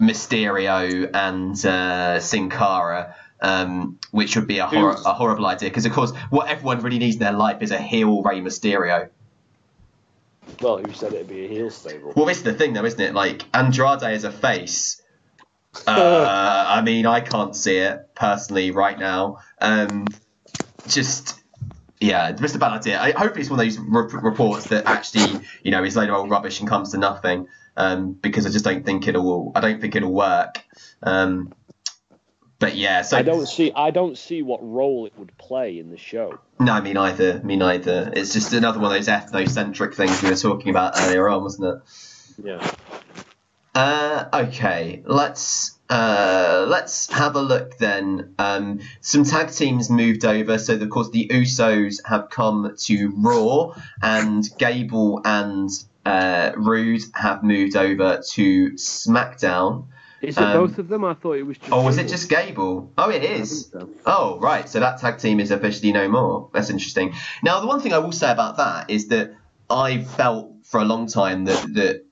Mysterio and uh, Sin Cara. Um, which would be a, hor- a horrible idea because, of course, what everyone really needs in their life is a heel Rey Mysterio. Well, who said it'd be a heel stable? Well, this is the thing, though, isn't it? Like Andrade is a face. Uh, I mean, I can't see it personally right now. Um, just yeah, just a bad idea. I hope it's one of those re- reports that actually, you know, is of old rubbish and comes to nothing. Um, because I just don't think it'll. I don't think it'll work. Um, but yeah, so I don't see. I don't see what role it would play in the show. No, me neither. Me neither. It's just another one of those ethnocentric things we were talking about earlier on, wasn't it? Yeah. Uh, okay, let's uh, let's have a look then. Um, some tag teams moved over, so of course the Usos have come to Raw, and Gable and uh, Roode have moved over to SmackDown. Is it Um, both of them? I thought it was just. Oh, was it Gable. just Gable? Oh, it is. so. Oh, right. So that tag team is officially no more. That's interesting. Now, the one thing I will say about that is that I felt for a long time that that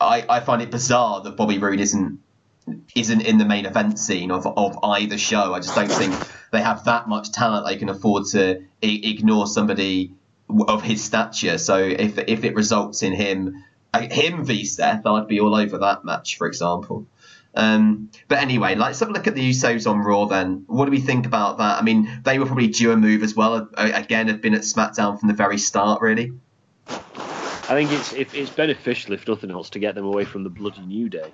I, I find it bizarre that Bobby Roode isn't isn't in the main event scene of, of either show. I just don't think they have that much talent they can afford to I- ignore somebody of his stature. So if if it results in him uh, him v Seth, I'd be all over that match, for example. Um, but anyway, let's have a look at the Usos on Raw then. What do we think about that? I mean, they were probably due a move as well. Uh, again, have been at SmackDown from the very start, really. I think it's if it's beneficial, if nothing else, to get them away from the bloody New Day.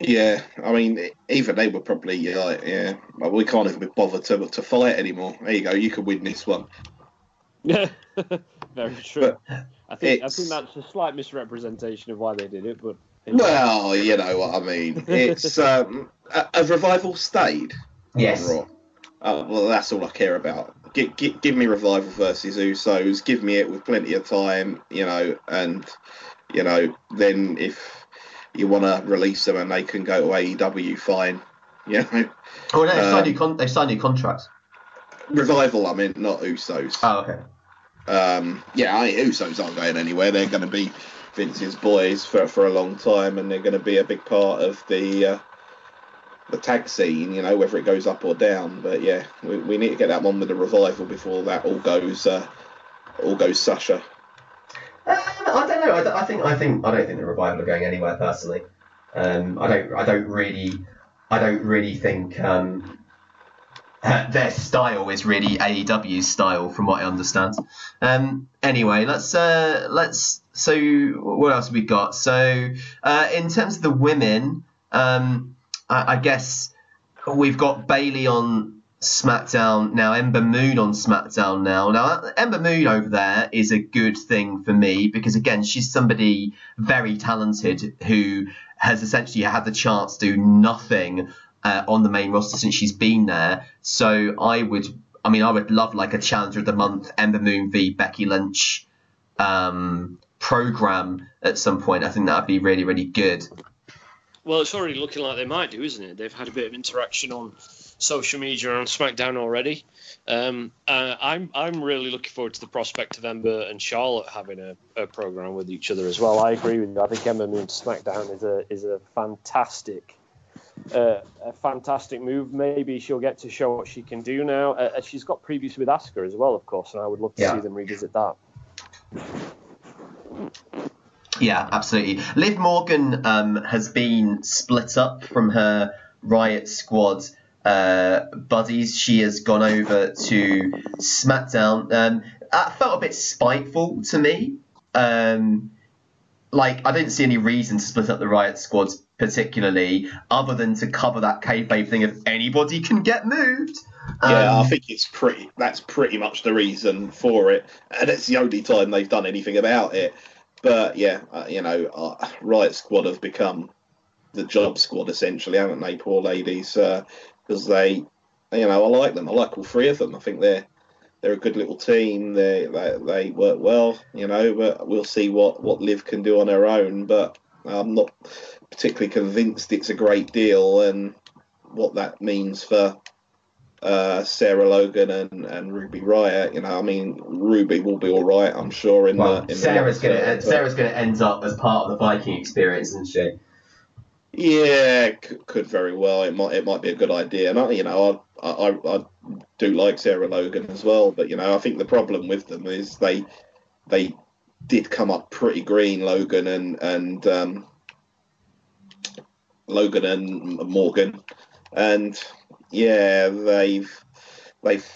Yeah, I mean, even they were probably like, yeah, well, we can't even be bothered to to fight anymore. There you go, you can win this one. Yeah, very true. But I think I think that's a slight misrepresentation of why they did it, but Well, you know what I mean. It's um, a, a revival stayed. on Raw. Uh, well, that's all I care about. Give, give, give me revival versus Usos. Give me it with plenty of time, you know, and you know, then if you want to release them and they can go to AEW, fine. You know, Oh no, they signed Um, new con- they signed new contracts. revival. I mean, not Usos. Oh, okay. Um, yeah, I, Usos aren't going anywhere. They're going to be Vince's boys for for a long time, and they're going to be a big part of the uh, the tag scene. You know, whether it goes up or down. But yeah, we, we need to get that one with the revival before that all goes uh, all goes Sasha. Um, I don't know. I, I think I think I don't think the revival are going anywhere personally. Um, I don't. I don't really. I don't really think um, their style is really AEW's style, from what I understand. Um, anyway, let's uh, let's. So what else we got? So uh, in terms of the women, um, I, I guess we've got Bayley on SmackDown now, Ember Moon on SmackDown now. Now, Ember Moon over there is a good thing for me because, again, she's somebody very talented who has essentially had the chance to do nothing uh, on the main roster since she's been there. So I would, I mean, I would love like a Challenger of the Month, Ember Moon v Becky Lynch um, program at some point. I think that would be really, really good. Well, it's already looking like they might do, isn't it? They've had a bit of interaction on social media on SmackDown already. Um, uh, I'm I'm really looking forward to the prospect of Ember and Charlotte having a, a program with each other as well. I agree with you. I think Ember Moon SmackDown is a is a fantastic. Uh, a fantastic move. Maybe she'll get to show what she can do now. Uh, she's got previous with Asuka as well, of course, and I would love to Yeah. see them revisit that. Yeah, absolutely. Liv Morgan um, has been split up from her Riot Squad uh, buddies. She has gone over to SmackDown. Um, that felt a bit spiteful to me. Um, like, I didn't see any reason to split up the Riot Squads particularly, other than to cover that kayfabe thing of anybody can get moved. Yeah, Um, I think it's pretty. That's pretty much the reason for it, and it's the only time they've done anything about it. But yeah, uh, you know, uh, Riot Squad have become the job squad essentially, haven't they? Poor ladies, because they, you know, I like them. I like all three of them. I think they're they're a good little team. They they, they work well, you know. But we'll see what what Liv can do on her own. But I'm not particularly convinced it's a great deal, and what that means for uh, Sarah Logan and, and Ruby Riot. You know, I mean, Ruby will be all right, I'm sure. In well, the in Sarah's the gonna but- Sarah's gonna end up as part of the Viking experience, isn't she? Yeah, c- could very well. It might it might be a good idea. And I, you know, I, I I do like Sarah Logan as well, but you know, I think the problem with them is they they did come up pretty green, Logan and and um, Logan and Morgan, and yeah, they've they've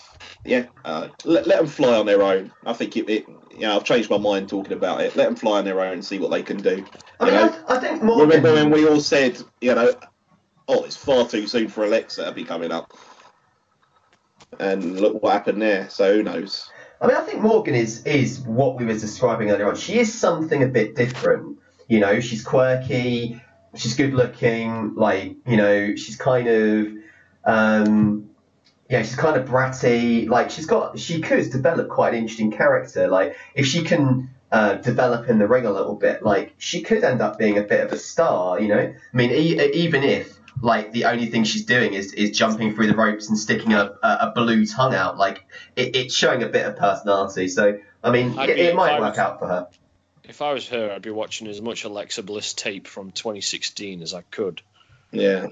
yeah uh, let, let them fly on their own. I think it, it you know I've changed my mind talking about it. Let them fly on their own and see what they can do. I mean, I, I think Morgan. remember when we all said you know oh it's far too soon for Alexa to be coming up, and look what happened there. So who knows? I mean, I think Morgan is is what we were describing earlier on. She is something a bit different. You know, she's quirky, she's good looking, like you know, she's kind of, um, yeah, she's kind of bratty. Like she's got, she could develop quite an interesting character. Like if she can. Uh, develop in the ring a little bit, like she could end up being a bit of a star, you know. I mean, e- even if like the only thing she's doing is, is jumping through the ropes and sticking a, a, a blue tongue out. Like it, it's showing a bit of personality. So I mean, it, might work out for her. If I was her, I'd be watching as much Alexa Bliss tape from 2016 as I could. Yeah,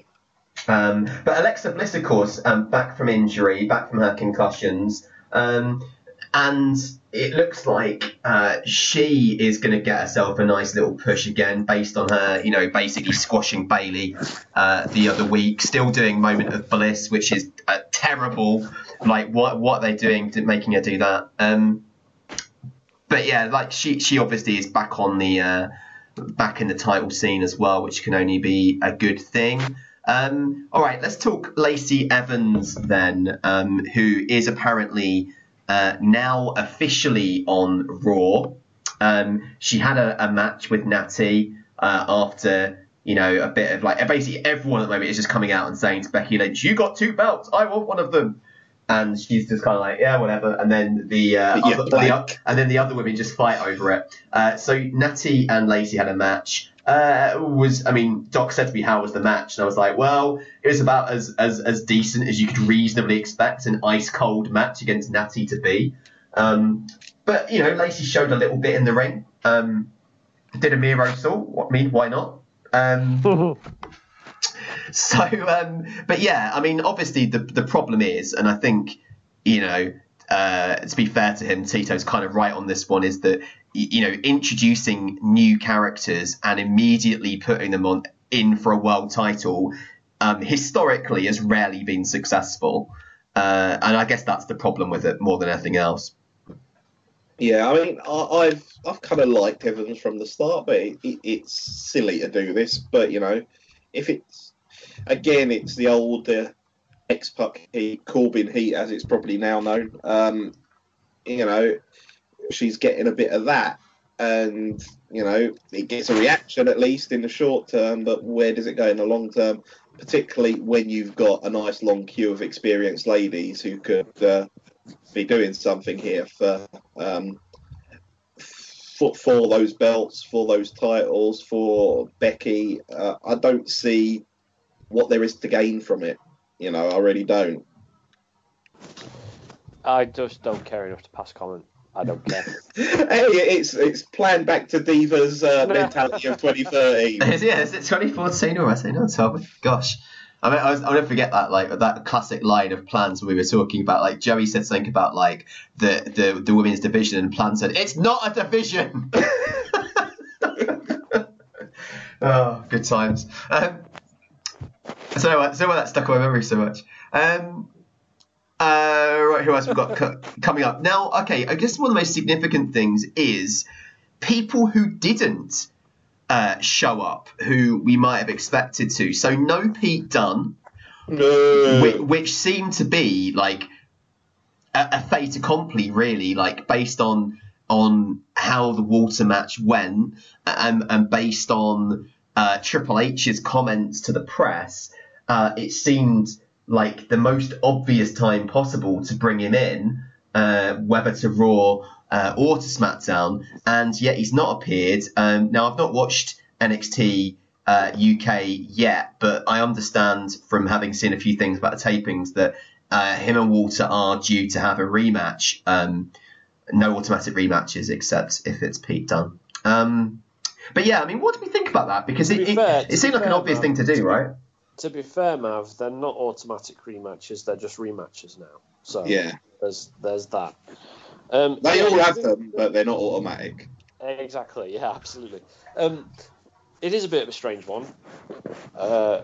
Um, but Alexa Bliss, of course, um, back from injury, back from her concussions, um, and it looks like uh, she is going to get herself a nice little push again, based on her, you know, basically squashing Bayley uh, the other week. Still doing Moment of Bliss, which is uh, terrible. Like what what are they doing to making her do that? Um, but yeah, like she she obviously is back on the uh, back in the title scene as well, which can only be a good thing. Um, all right, let's talk Lacey Evans then, um, who is apparently uh, now officially on Raw. Um, she had a, a match with Natty uh, after you know a bit of like basically everyone at the moment is just coming out and saying to Becky Lynch, "You got two belts, I want one of them." And she's just kind of like, yeah, whatever. And then the, uh, Yeah, other, the and then the other women just fight over it. Uh, so Natty and Lacey had a match. Uh, was I mean, Doc said to me, "How was the match?" And I was like, "Well, it was about as as, as decent as you could reasonably expect an ice cold match against Natty to be." Um, but you know, Lacey showed a little bit in the ring. Um, did a Miro saw. What I mean? Why not? Um, so, um, but yeah, I mean, obviously the the problem is, and I think you know, uh, to be fair to him, Tito's kind of right on this one. Is that you know introducing new characters and immediately putting them on in for a world title um, historically has rarely been successful, uh, and I guess that's the problem with it more than anything else. Yeah, I mean, I, I've I've kind of liked Evans from the start, but it, it, it's silly to do this. But you know, if it's again, it's the old uh, X-Pac heat, Corbin heat, as it's probably now known. Um, you know, she's getting a bit of that, and you know, it gets a reaction at least in the short term. But where does it go in the long term? Particularly when you've got a nice long queue of experienced ladies who could uh, be doing something here for um, for, for those belts, for those titles, for Becky. Uh, I don't see what there is to gain from it. You know, I really don't. I just don't care enough to pass comment. I don't care. hey, it's it's planned back to Diva's uh, mentality of 2013. yeah, is it 2014 already? No, tell me. Gosh. I mean, I was, I'll never forget that, like that classic line of plans we were talking about. Like Joey said something about like the the, the women's division, and Plan said it's not a division. oh, good times. Um, so, uh, so why that stuck in my memory so much. Um, uh, right, who else we've got co- coming up now? Okay, I guess one of the most significant things is people who didn't uh, show up who we might have expected to. So no Pete Dunne, No. which, which seemed to be like a, a fait accompli, really, like based on on how the Walter match went and, and based on uh, Triple H's comments to the press, uh, it seemed like the most obvious time possible to bring him in, uh, whether to Raw uh, or to SmackDown, and yet he's not appeared. Um, now, I've not watched NXT uh, UK yet, but I understand from having seen a few things about the tapings that uh, him and Walter are due to have a rematch. Um, no automatic rematches except if it's Pete Dunne. Um, but yeah, I mean, what do we think about that? Because it, be it, fair- it to seemed like an obvious man, thing to do, right? To be fair, Mav, they're not automatic rematches. They're just rematches now. So Yeah, there's there's that. Um, they all have them, but they're not automatic. Exactly. Yeah, absolutely. Um, it is a bit of a strange one. Uh,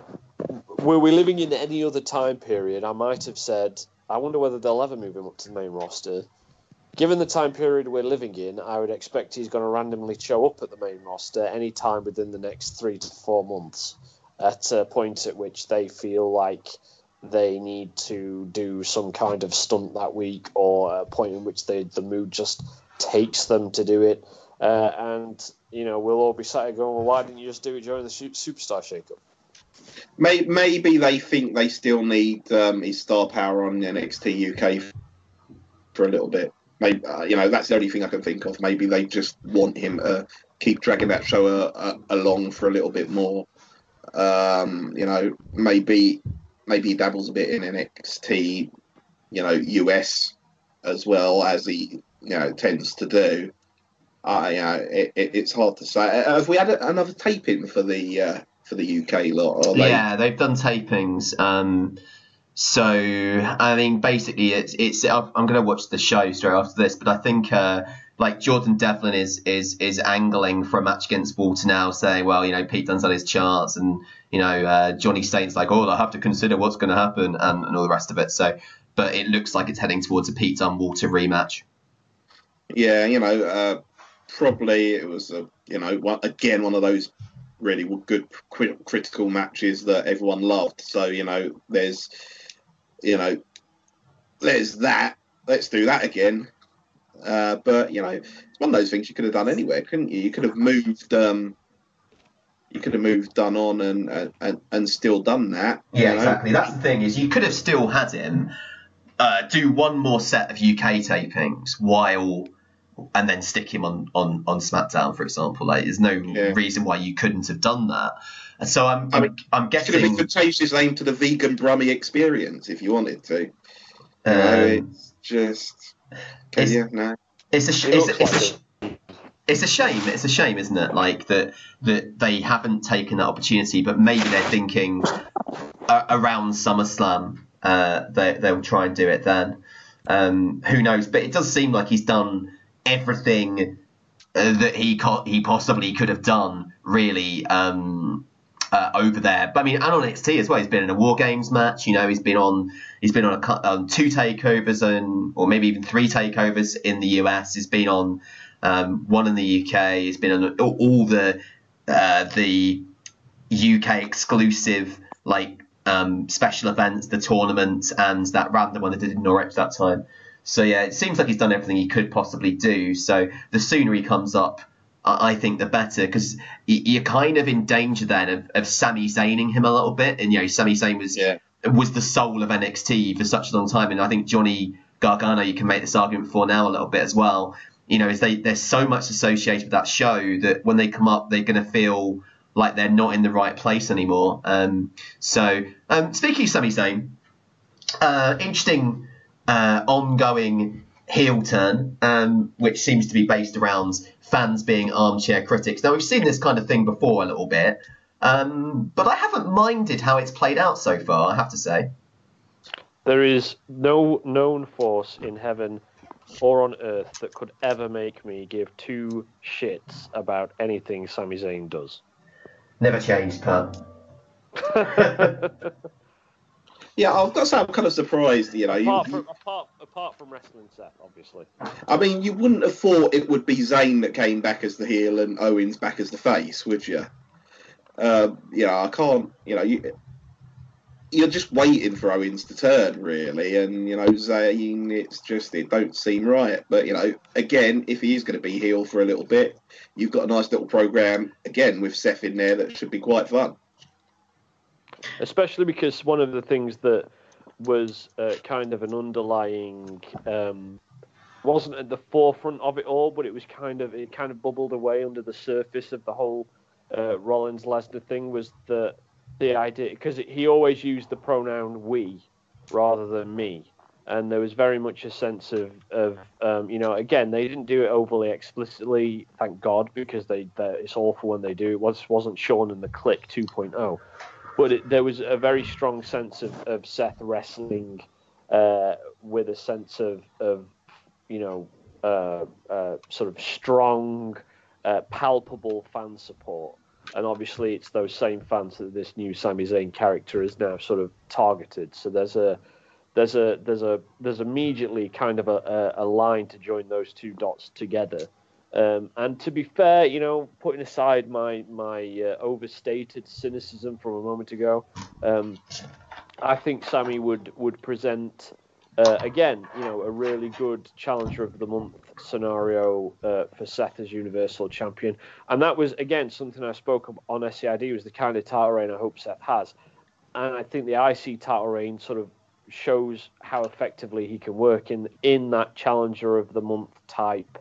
were we living in any other time period, I might have said, I wonder whether they'll ever move him up to the main roster. Given the time period we're living in, I would expect he's going to randomly show up at the main roster any time within the next three to four months at a point at which they feel like they need to do some kind of stunt that week or a point in which they, the mood just takes them to do it. Uh, and, you know, we'll all be sat here going, well, why didn't you just do it during the Superstar Shakeup? Maybe, they think they still need um, his star power on NXT UK for a little bit. Maybe uh, you know that's the only thing I can think of. Maybe they just want him to keep dragging that show uh, uh, along for a little bit more. Um, you know, maybe maybe he dabbles a bit in NXT, you know, US as well as he you know tends to do. Uh, you know, it, it, it's hard to say. Uh, have we had another taping for the uh, for the UK lot? Yeah, they've done tapings. Um, so I mean, basically, it's it's. I'm going to watch the show straight after this, but I think uh, like Jordan Devlin is is is angling for a match against Walter now, saying, well, you know, Pete Dunne's on his charts, and you know, uh, Johnny Saint's like, oh, I have to consider what's going to happen, and, and all the rest of it. So, but it looks like it's heading towards a Pete Dunne Walter rematch. Yeah, you know, uh, probably it was a you know one, again one of those really good critical matches that everyone loved. So you know, there's you know, there's that. Let's do that again. Uh, but you know, it's one of those things you could have done anywhere, couldn't you? You could have moved. Um, you could have moved done on and and, and still done that. Yeah, know? exactly. That's the thing is you could have still had him uh, do one more set of UK tapings while and then stick him on on on SmackDown, for example. Like, there's no yeah. reason why you couldn't have done that. So I'm I'm, I mean, I'm guessing could change his name to the Vegan Brummy Experience if you wanted to. Um, no, it's just it's, you? No. It's a, it's, a, it's, a, it's a shame. It's a shame, isn't it? Like that that they haven't taken that opportunity, but maybe they're thinking uh, around SummerSlam. Uh, they they'll try and do it then. Um, who knows? But it does seem like he's done everything uh, that he co- he possibly could have done. Really. Um, uh, over there. But I mean, and on NXT as well. He's been in a War Games match. You know, he's been on he's been on a, um, two takeovers and or maybe even three takeovers in the US. He's been on um, one in the UK. He's been on all, the uh, the UK exclusive like um, special events, the tournament, and that random one that did in Norwich that time. So yeah, it seems like he's done everything he could possibly do. So the sooner he comes up I think the better because you're kind of in danger then of, of Sami Zayning him a little bit, and you know Sami Zayn was yeah. was the soul of NXT for such a long time, and I think Johnny Gargano you can make this argument for now a little bit as well. You know, is they there's so much associated with that show that when they come up, they're going to feel like they're not in the right place anymore. Um, so um, speaking of Sami Zayn, uh, interesting uh, ongoing heel turn, um, which seems to be based around fans being armchair critics. Now, we've seen this kind of thing before a little bit, um, but I haven't minded how it's played out so far, I have to say. There is no known force in heaven or on earth that could ever make me give two shits about anything Sami Zayn does. Never changed, Pat. Yeah, I've got to say I'm kind of surprised. You know, apart, you, from, apart, apart from wrestling Seth, obviously. I mean, you wouldn't have thought it would be Zayn that came back as the heel and Owens back as the face, would you? Uh, yeah, I can't. You know, you, you're just waiting for Owens to turn, really, and you know, Zayn, it's just it don't seem right. But you know, again, if he is going to be heel for a little bit, you've got a nice little program again with Seth in there that should be quite fun especially because one of the things that was uh, kind of an underlying um, wasn't at the forefront of it all, but it was kind of it kind of bubbled away under the surface of the whole uh, Rollins Lesnar thing was the the idea because he always used the pronoun we rather than me, and there was very much a sense of of um, you know again they didn't do it overly explicitly, thank God, because they it's awful when they do. It was wasn't Shawn and the Kliq 2.0 but it, there was a very strong sense of, of Seth wrestling uh, with a sense of, of you know, uh, uh, sort of strong, uh, palpable fan support. And obviously, it's those same fans that this new Sami Zayn character is now sort of targeted. So there's a there's a there's a there's immediately kind of a, a, a line to join those two dots together. Um, and to be fair, you know, putting aside my my uh, overstated cynicism from a moment ago, um, I think Sami would would present uh, again, you know, a really good challenger of the month scenario uh, for Seth as Universal Champion, and that was again something I spoke on SCID was the kind of title reign I hope Seth has, and I think the IC title reign sort of shows how effectively he can work in in that challenger of the month type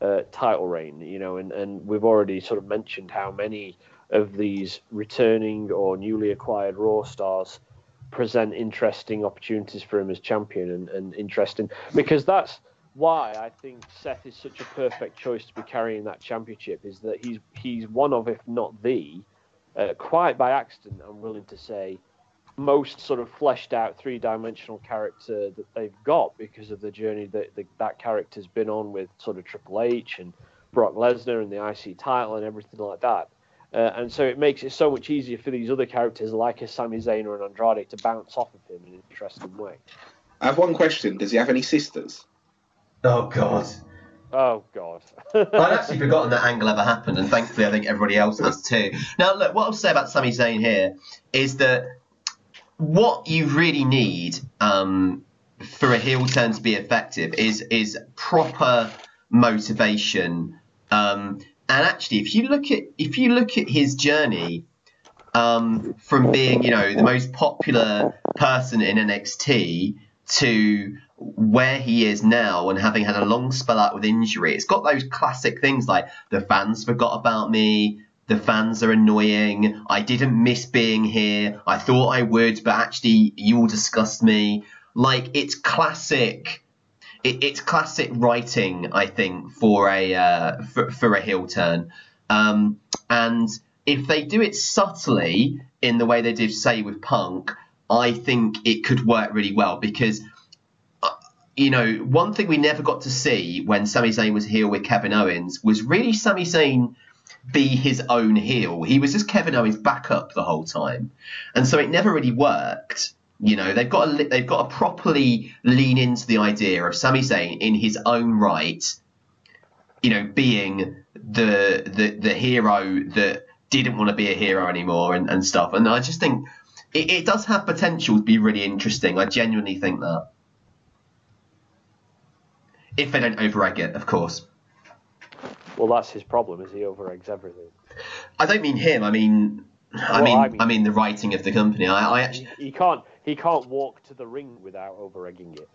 uh, title reign. You know, and and we've already sort of mentioned how many of these returning or newly acquired Raw stars present interesting opportunities for him as champion and, and interesting because that's why I think Seth is such a perfect choice to be carrying that championship is that he's he's one of, if not the, uh, quite by accident, I'm willing to say, most sort of fleshed out three dimensional character that they've got because of the journey that the, that character's been on with sort of Triple H and Brock Lesnar and the IC title and everything like that. Uh, and so it makes it so much easier for these other characters like a Sami Zayn or an Andrade to bounce off of him in an interesting way. I have one question. Does he have any sisters? Oh God. Oh God. I'd actually forgotten that angle ever happened, and thankfully I think everybody else has too. Now, look, what I'll say about Sami Zayn here is that what you really need um, for a heel turn to be effective is is proper motivation. Um, and actually, if you look at if you look at his journey um, from being, you know, the most popular person in NXT to where he is now and having had a long spell out with injury, it's got those classic things like the fans forgot about me, the fans are annoying, I didn't miss being here, I thought I would, but actually you all disgust me. Like it's classic. It, it's classic writing, I think, for a uh, for, for a heel turn. Um, and if they do it subtly in the way they did, say, with Punk, I think it could work really well because you know, one thing we never got to see when Sami Zayn was here with Kevin Owens was really Sami Zayn be his own heel. He was just Kevin Owens' backup the whole time, and so it never really worked. You know, they've got to, they've got to properly lean into the idea of Sami Zayn in his own right. You know, being the the the hero that didn't want to be a hero anymore and, and stuff. And I just think it, it does have potential to be really interesting. I genuinely think that if they don't overegg it, of course. Well, that's his problem. Is he overeggs everything? I don't mean him. I mean, I Well, mean, I I mean- mean, the writing of the company. I, I actually, he can't. He can't walk to the ring without overegging it.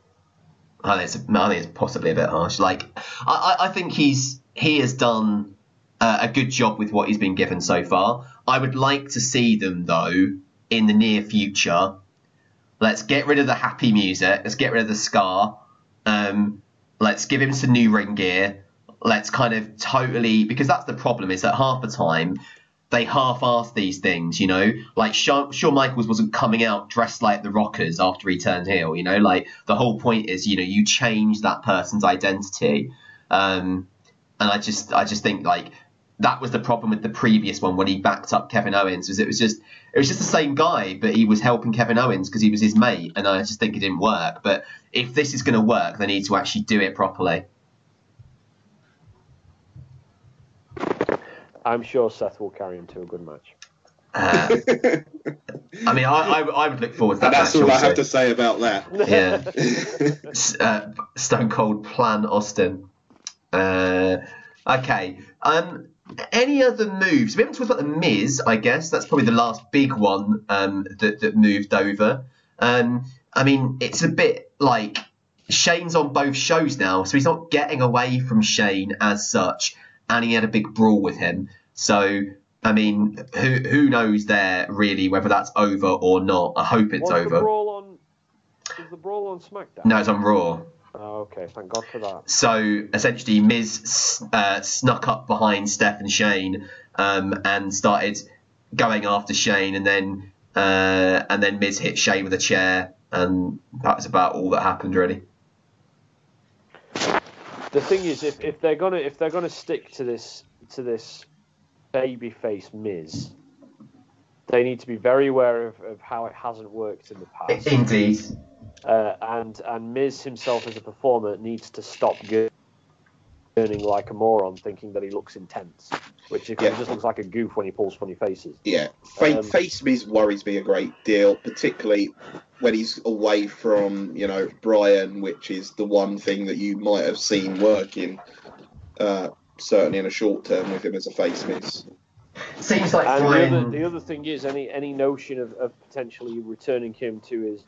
I think it's, I think it's possibly a bit harsh. Like, I, I I think he's he has done uh, a good job with what he's been given so far. I would like to see them though in the near future. Let's get rid of the happy music. Let's get rid of the scar. Um, let's give him some new ring gear. Let's kind of totally because that's the problem is that half the time they half-ass these things, you know. Like Shawn, Shawn Michaels wasn't coming out dressed like the Rockers after he turned heel, you know. Like the whole point is, you know, you change that person's identity, um, and I just, I just think like that was the problem with the previous one when he backed up Kevin Owens, was it was just, it was just the same guy, but he was helping Kevin Owens because he was his mate, and I just think it didn't work. But if this is going to work, they need to actually do it properly. I'm sure Seth will carry him to a good match. Uh, I mean, I, I, I would look forward to that And that's match all I have to say about that. yeah. Uh, Stone Cold Plan Austin. Uh, okay. Um, any other moves? We haven't talked about the Miz. I guess that's probably the last big one um, that that moved over. Um, I mean, it's a bit like Shane's on both shows now, so he's not getting away from Shane as such, and he had a big brawl with him. So. I mean, who who knows there really whether that's over or not? I hope it's was over. the brawl on? Was the brawl on SmackDown? No, it's on Raw. Oh, okay. Thank God for that. So essentially, Miz uh, snuck up behind Steph and Shane um, and started going after Shane, and then uh, and then Miz hit Shane with a chair, and that's about all that happened really. The thing is, if, if they're gonna if they're gonna stick to this to this babyface Miz, they need to be very aware of, of how it hasn't worked in the past. Indeed. Uh, and and Miz himself as a performer needs to stop gurning like a moron, thinking that he looks intense, which he Yeah. just looks like a goof when he pulls funny faces. Yeah, Fa- Um, face Miz worries me a great deal, particularly when he's away from you know Bryan, which is the one thing that you might have seen working, uh, certainly in a short term with him as a face Miz. Seems like And the other, the other thing is any any notion of, of potentially returning him to his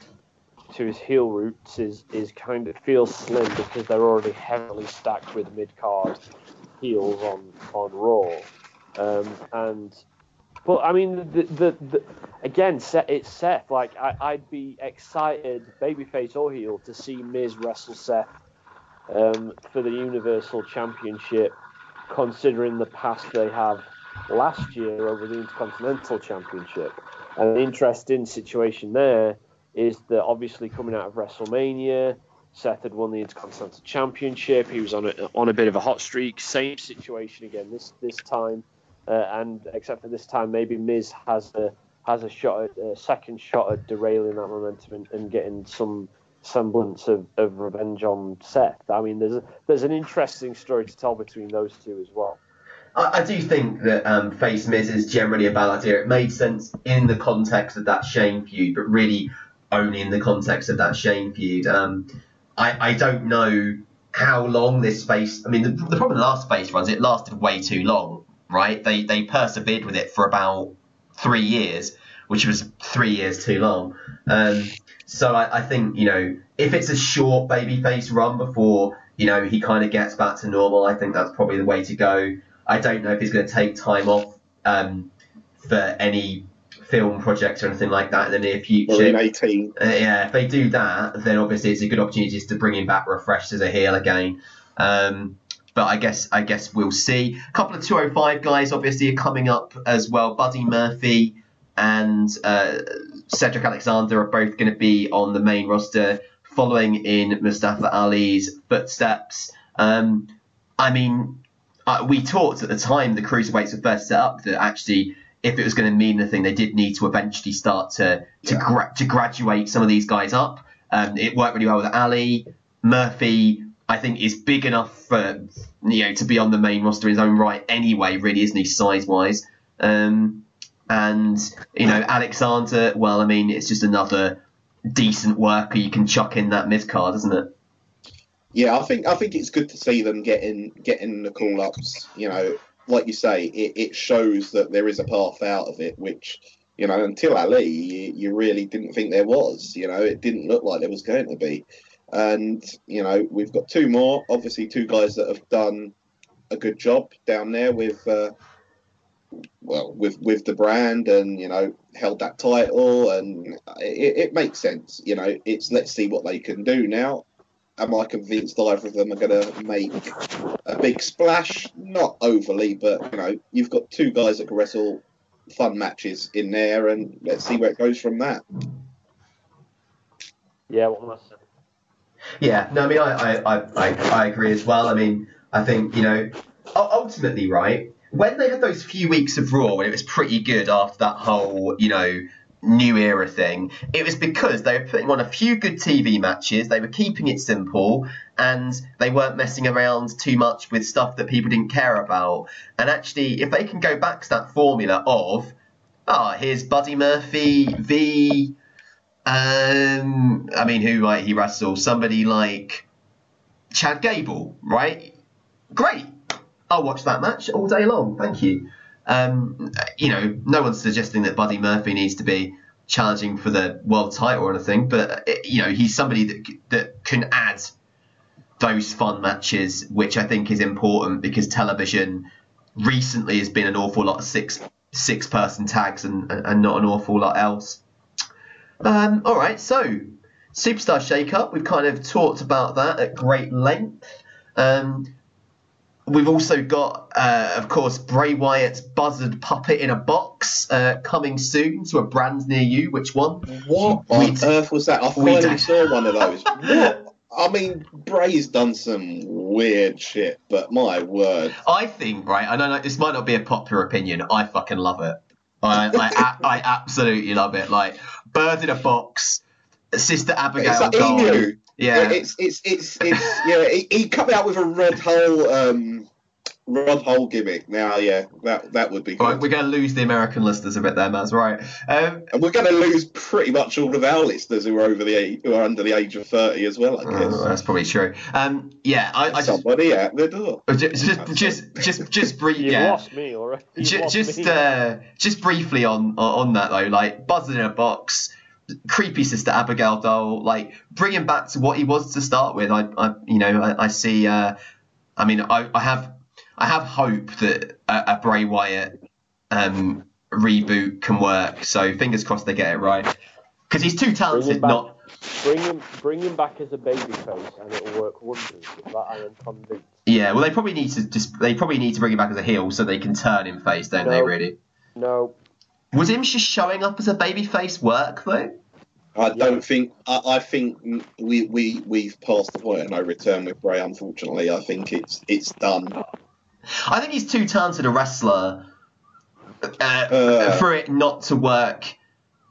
to his heel roots is is kind of feels slim because they're already heavily stacked with mid card heels on on Raw, um, and but I mean the the, the again it's Seth like I, I'd be excited babyface or heel to see Miz wrestle Seth um, for the Universal Championship, considering the past they have last year over the Intercontinental Championship. An interesting situation there is that obviously coming out of WrestleMania, Seth had won the Intercontinental Championship. He was on a, on a bit of a hot streak. Same situation again this this time, uh, and except for this time, maybe Miz has a has a shot at, a second shot at derailing that momentum and, and getting some semblance of, of revenge on Seth. I mean, there's a, there's an interesting story to tell between those two as well. I, do think that um, face Miz is generally a bad idea. It made sense in the context of that Shane feud, but really only in the context of that Shane feud. Um, I, I don't know how long this face. I mean, the, the problem with the last face runs, it lasted way too long, right? They they persevered with it for about three years, which was three years too long. Um, so I, I think you know if it's a short babyface run before you know he kind of gets back to normal, I think that's probably the way to go. I don't know if he's going to take time off um, for any film projects or anything like that in the near Or future. in 18. Uh, yeah, if they do that, then obviously it's a good opportunity to bring him back refreshed as a heel again. Um, but I guess I guess we'll see. A couple of 205 guys obviously are coming up as well. Buddy Murphy and uh, Cedric Alexander are both going to be on the main roster, following in Mustafa Ali's footsteps. Um, I mean, uh, we talked at the time the cruiserweights were first set up that actually if it was going to mean anything, they did need to eventually start to to, Yeah. gra- to graduate some of these guys up. Um, it worked really well with Ali. Murphy, I think, is big enough for you know to be on the main roster in his own right anyway. Really, isn't he size wise? Um, and you know Alexander, well, I mean, it's just another decent worker you can chuck in that mid card, isn't it? Yeah, I think I think it's good to see them getting getting the call ups. You know, like you say, it, it shows that there is a path out of it, which you know until Ali, you, you really didn't think there was. You know, it didn't look like there was going to be. And you know, we've got two more. Obviously, two guys that have done a good job down there with. Uh, well, with with the brand, and you know, held that title, and it, it makes sense. You know, it's let's see what they can do now am I convinced either of them are going to make a big splash? Not overly, but you know, you've got two guys that can wrestle fun matches in there, and let's see where it goes from that. Yeah, what am Yeah, no, I mean, I, I, I, I, I agree as well. I mean, I think, you know, ultimately, right, when they had those few weeks of Raw, when it was pretty good after that whole, you know, new era thing, it was because they were putting on a few good TV matches, they were keeping it simple, and they weren't messing around too much with stuff that people didn't care about. And actually, if they can go back to that formula of, ah, here's Buddy Murphy v. Um, I mean, who might he wrestle? Somebody like Chad Gable, right? Great. I'll watch that match all day long. Thank you. Um, you know, no one's suggesting that Buddy Murphy needs to be challenging for the world title or anything, but uh, you know, he's somebody that that can add those fun matches, which I think is important because television recently has been an awful lot of six six person tags and, and not an awful lot else. Um, all right, so Superstar Shake Up, we've kind of talked about that at great length. Um, we've also got, uh, of course, Bray Wyatt's Buzzard Puppet in a Box uh, coming soon to a brand near you. Which one? What on d- earth was that? I we finally d- saw one of those. What? I mean, Bray's done some weird shit, but my word. I think, right, I know like, this might not be a popular opinion. I fucking love it. I, I, I, I absolutely love it. Like, bird in a box, Sister It's Abigail like doll. emu. Yeah. It's it's it's it's yeah. He, he cut me out with a Rod Hull um Rod Hull gimmick. Now, yeah, that that would be good. Right, we're going to lose the American listeners a bit there, Maz. Right. Um, and we're going to lose pretty much all of our listeners who are over the age, who are under the age of thirty as well. I guess. oh, that's probably true. Um, yeah, I, I just, Somebody at the door. just, just, just, just, just brief. You've Yeah. lost me already. You've Ju- lost just me. uh, just briefly on on that though, like buzzing in a box, creepy sister Abigail doll, like bring him back to what he was to start with. I, I you know, I, I see. Uh, I mean, I, I have I have hope that a, a Bray Wyatt um, reboot can work. So fingers crossed they get it right because he's too talented. back. Not Bring him, bring him back as a babyface, and it'll work wonders. That, I am convinced. yeah. Well, they probably need to just they probably need to bring him back as a heel so they can turn him face, don't they? Really. No, Was him just showing up as a babyface work though? I don't think. I, I think we we we've passed the point of no return with Bray. Unfortunately, I think it's it's done. I think he's too talented a wrestler uh, Uh. for it not to work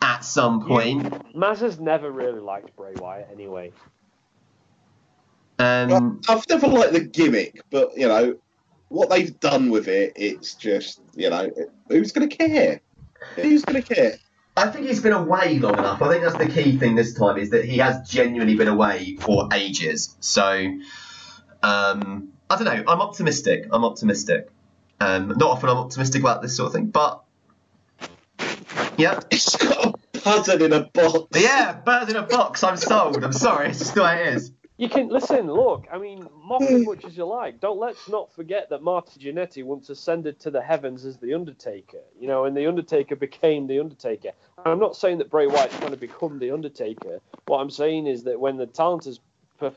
at some point. Maz has never really liked Bray Wyatt anyway. Um, Well, I've never liked the gimmick, but you know what they've done with it. It's just you know who's going to care? Who's going to care? I think he's been away long enough. I think that's the key thing this time is that he has genuinely been away for ages. So um, I don't know. I'm optimistic. I'm optimistic. Um, not often I'm optimistic about this sort of thing, but yeah, It's got a buzzard in a box. yeah, bird in a box. I'm sold. I'm sorry. It's just the way it is. You can listen. Look, I mean, mock hmm. as much as you like. Don't let's not forget that Marty Jannetty once ascended to the heavens as the Undertaker. You know, and the Undertaker became the Undertaker. I'm not saying that Bray Wyatt's going to become the Undertaker. What I'm saying is that when the talent is,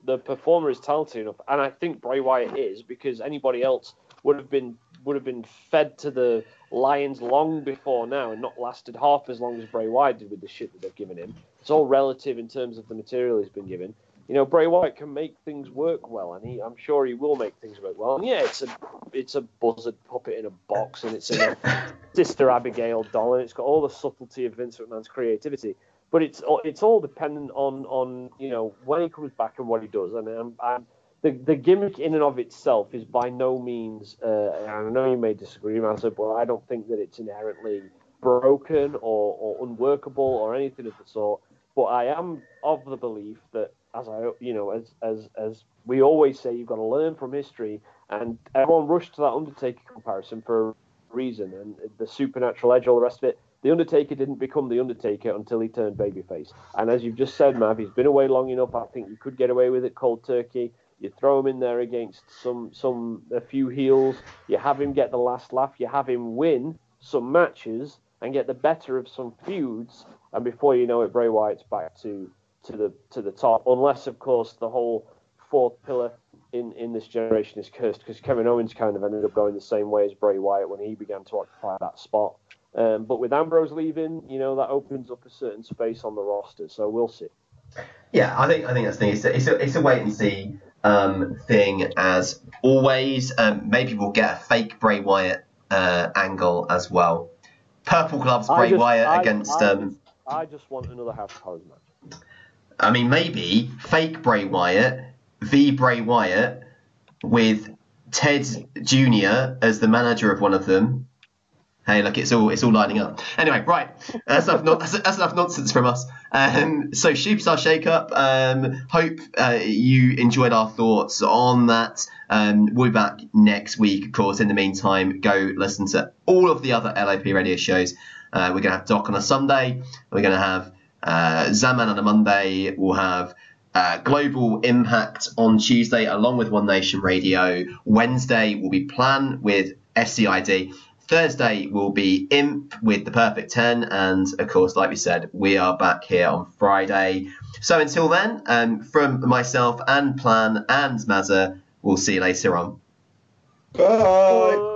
the performer is talented enough, and I think Bray Wyatt is, because anybody else would have been would have been fed to the lions long before now, and not lasted half as long as Bray Wyatt did with the shit that they've given him. It's all relative in terms of the material he's been given you know, Bray Wyatt can make things work well, and he, I'm sure he will make things work well. And yeah, it's a, it's a buzzard puppet in a box, and it's a Sister Abigail doll, and it's got all the subtlety of Vince McMahon's creativity. But it's, it's all dependent on, on, you know, when he comes back and what he does. And um, I'm, the, the gimmick in and of itself is by no means, uh, and I know you may disagree, Master, but I don't think that it's inherently broken or, or unworkable or anything of the sort. But I am of the belief that as I, you know, as as as we always say, you've got to learn from history, and everyone rushed to that Undertaker comparison for a reason, and the supernatural edge, all the rest of it. The Undertaker didn't become the Undertaker until he turned babyface, and as you've just said, Mav, he's been away long enough. I think you could get away with it cold turkey. You throw him in there against some some a few heels. You have him get the last laugh. You have him win some matches and get the better of some feuds, and before you know it, Bray Wyatt's back to to the to the top, unless of course the whole fourth pillar in, in this generation is cursed because Kevin Owens kind of ended up going the same way as Bray Wyatt when he began to occupy that spot. Um, but with Ambrose leaving, you know that opens up a certain space on the roster, so we'll see. Yeah, I think I think that's the thing. It's a, it's a, it's a wait and see um, thing as always. Um, maybe we'll get a fake Bray Wyatt uh, angle as well. Purple gloves Bray just- Wyatt I- against. I, um, I just want another House of Horrors match. I mean, maybe fake Bray Wyatt, v Bray Wyatt, with Ted Jr. as the manager of one of them. Hey, look, it's all it's all lining up. Anyway, right, that's enough, no, that's, that's enough nonsense from us. Um, so, Superstar Shake Up. Um, hope uh, you enjoyed our thoughts on that. Um, we'll be back next week, of course. In the meantime, go listen to all of the other LAP radio shows. Uh, we're going to have Doc on a Sunday. We're going to have uh, Zaman on a Monday. We'll have uh, Global Impact on Tuesday, along with One Nation Radio. Wednesday will be Plan with SCID. Thursday will be Imp with the Perfect 10. And of course, like we said, we are back here on Friday. So until then, um, from myself and Plan and Mazza, we'll see you later on. Bye.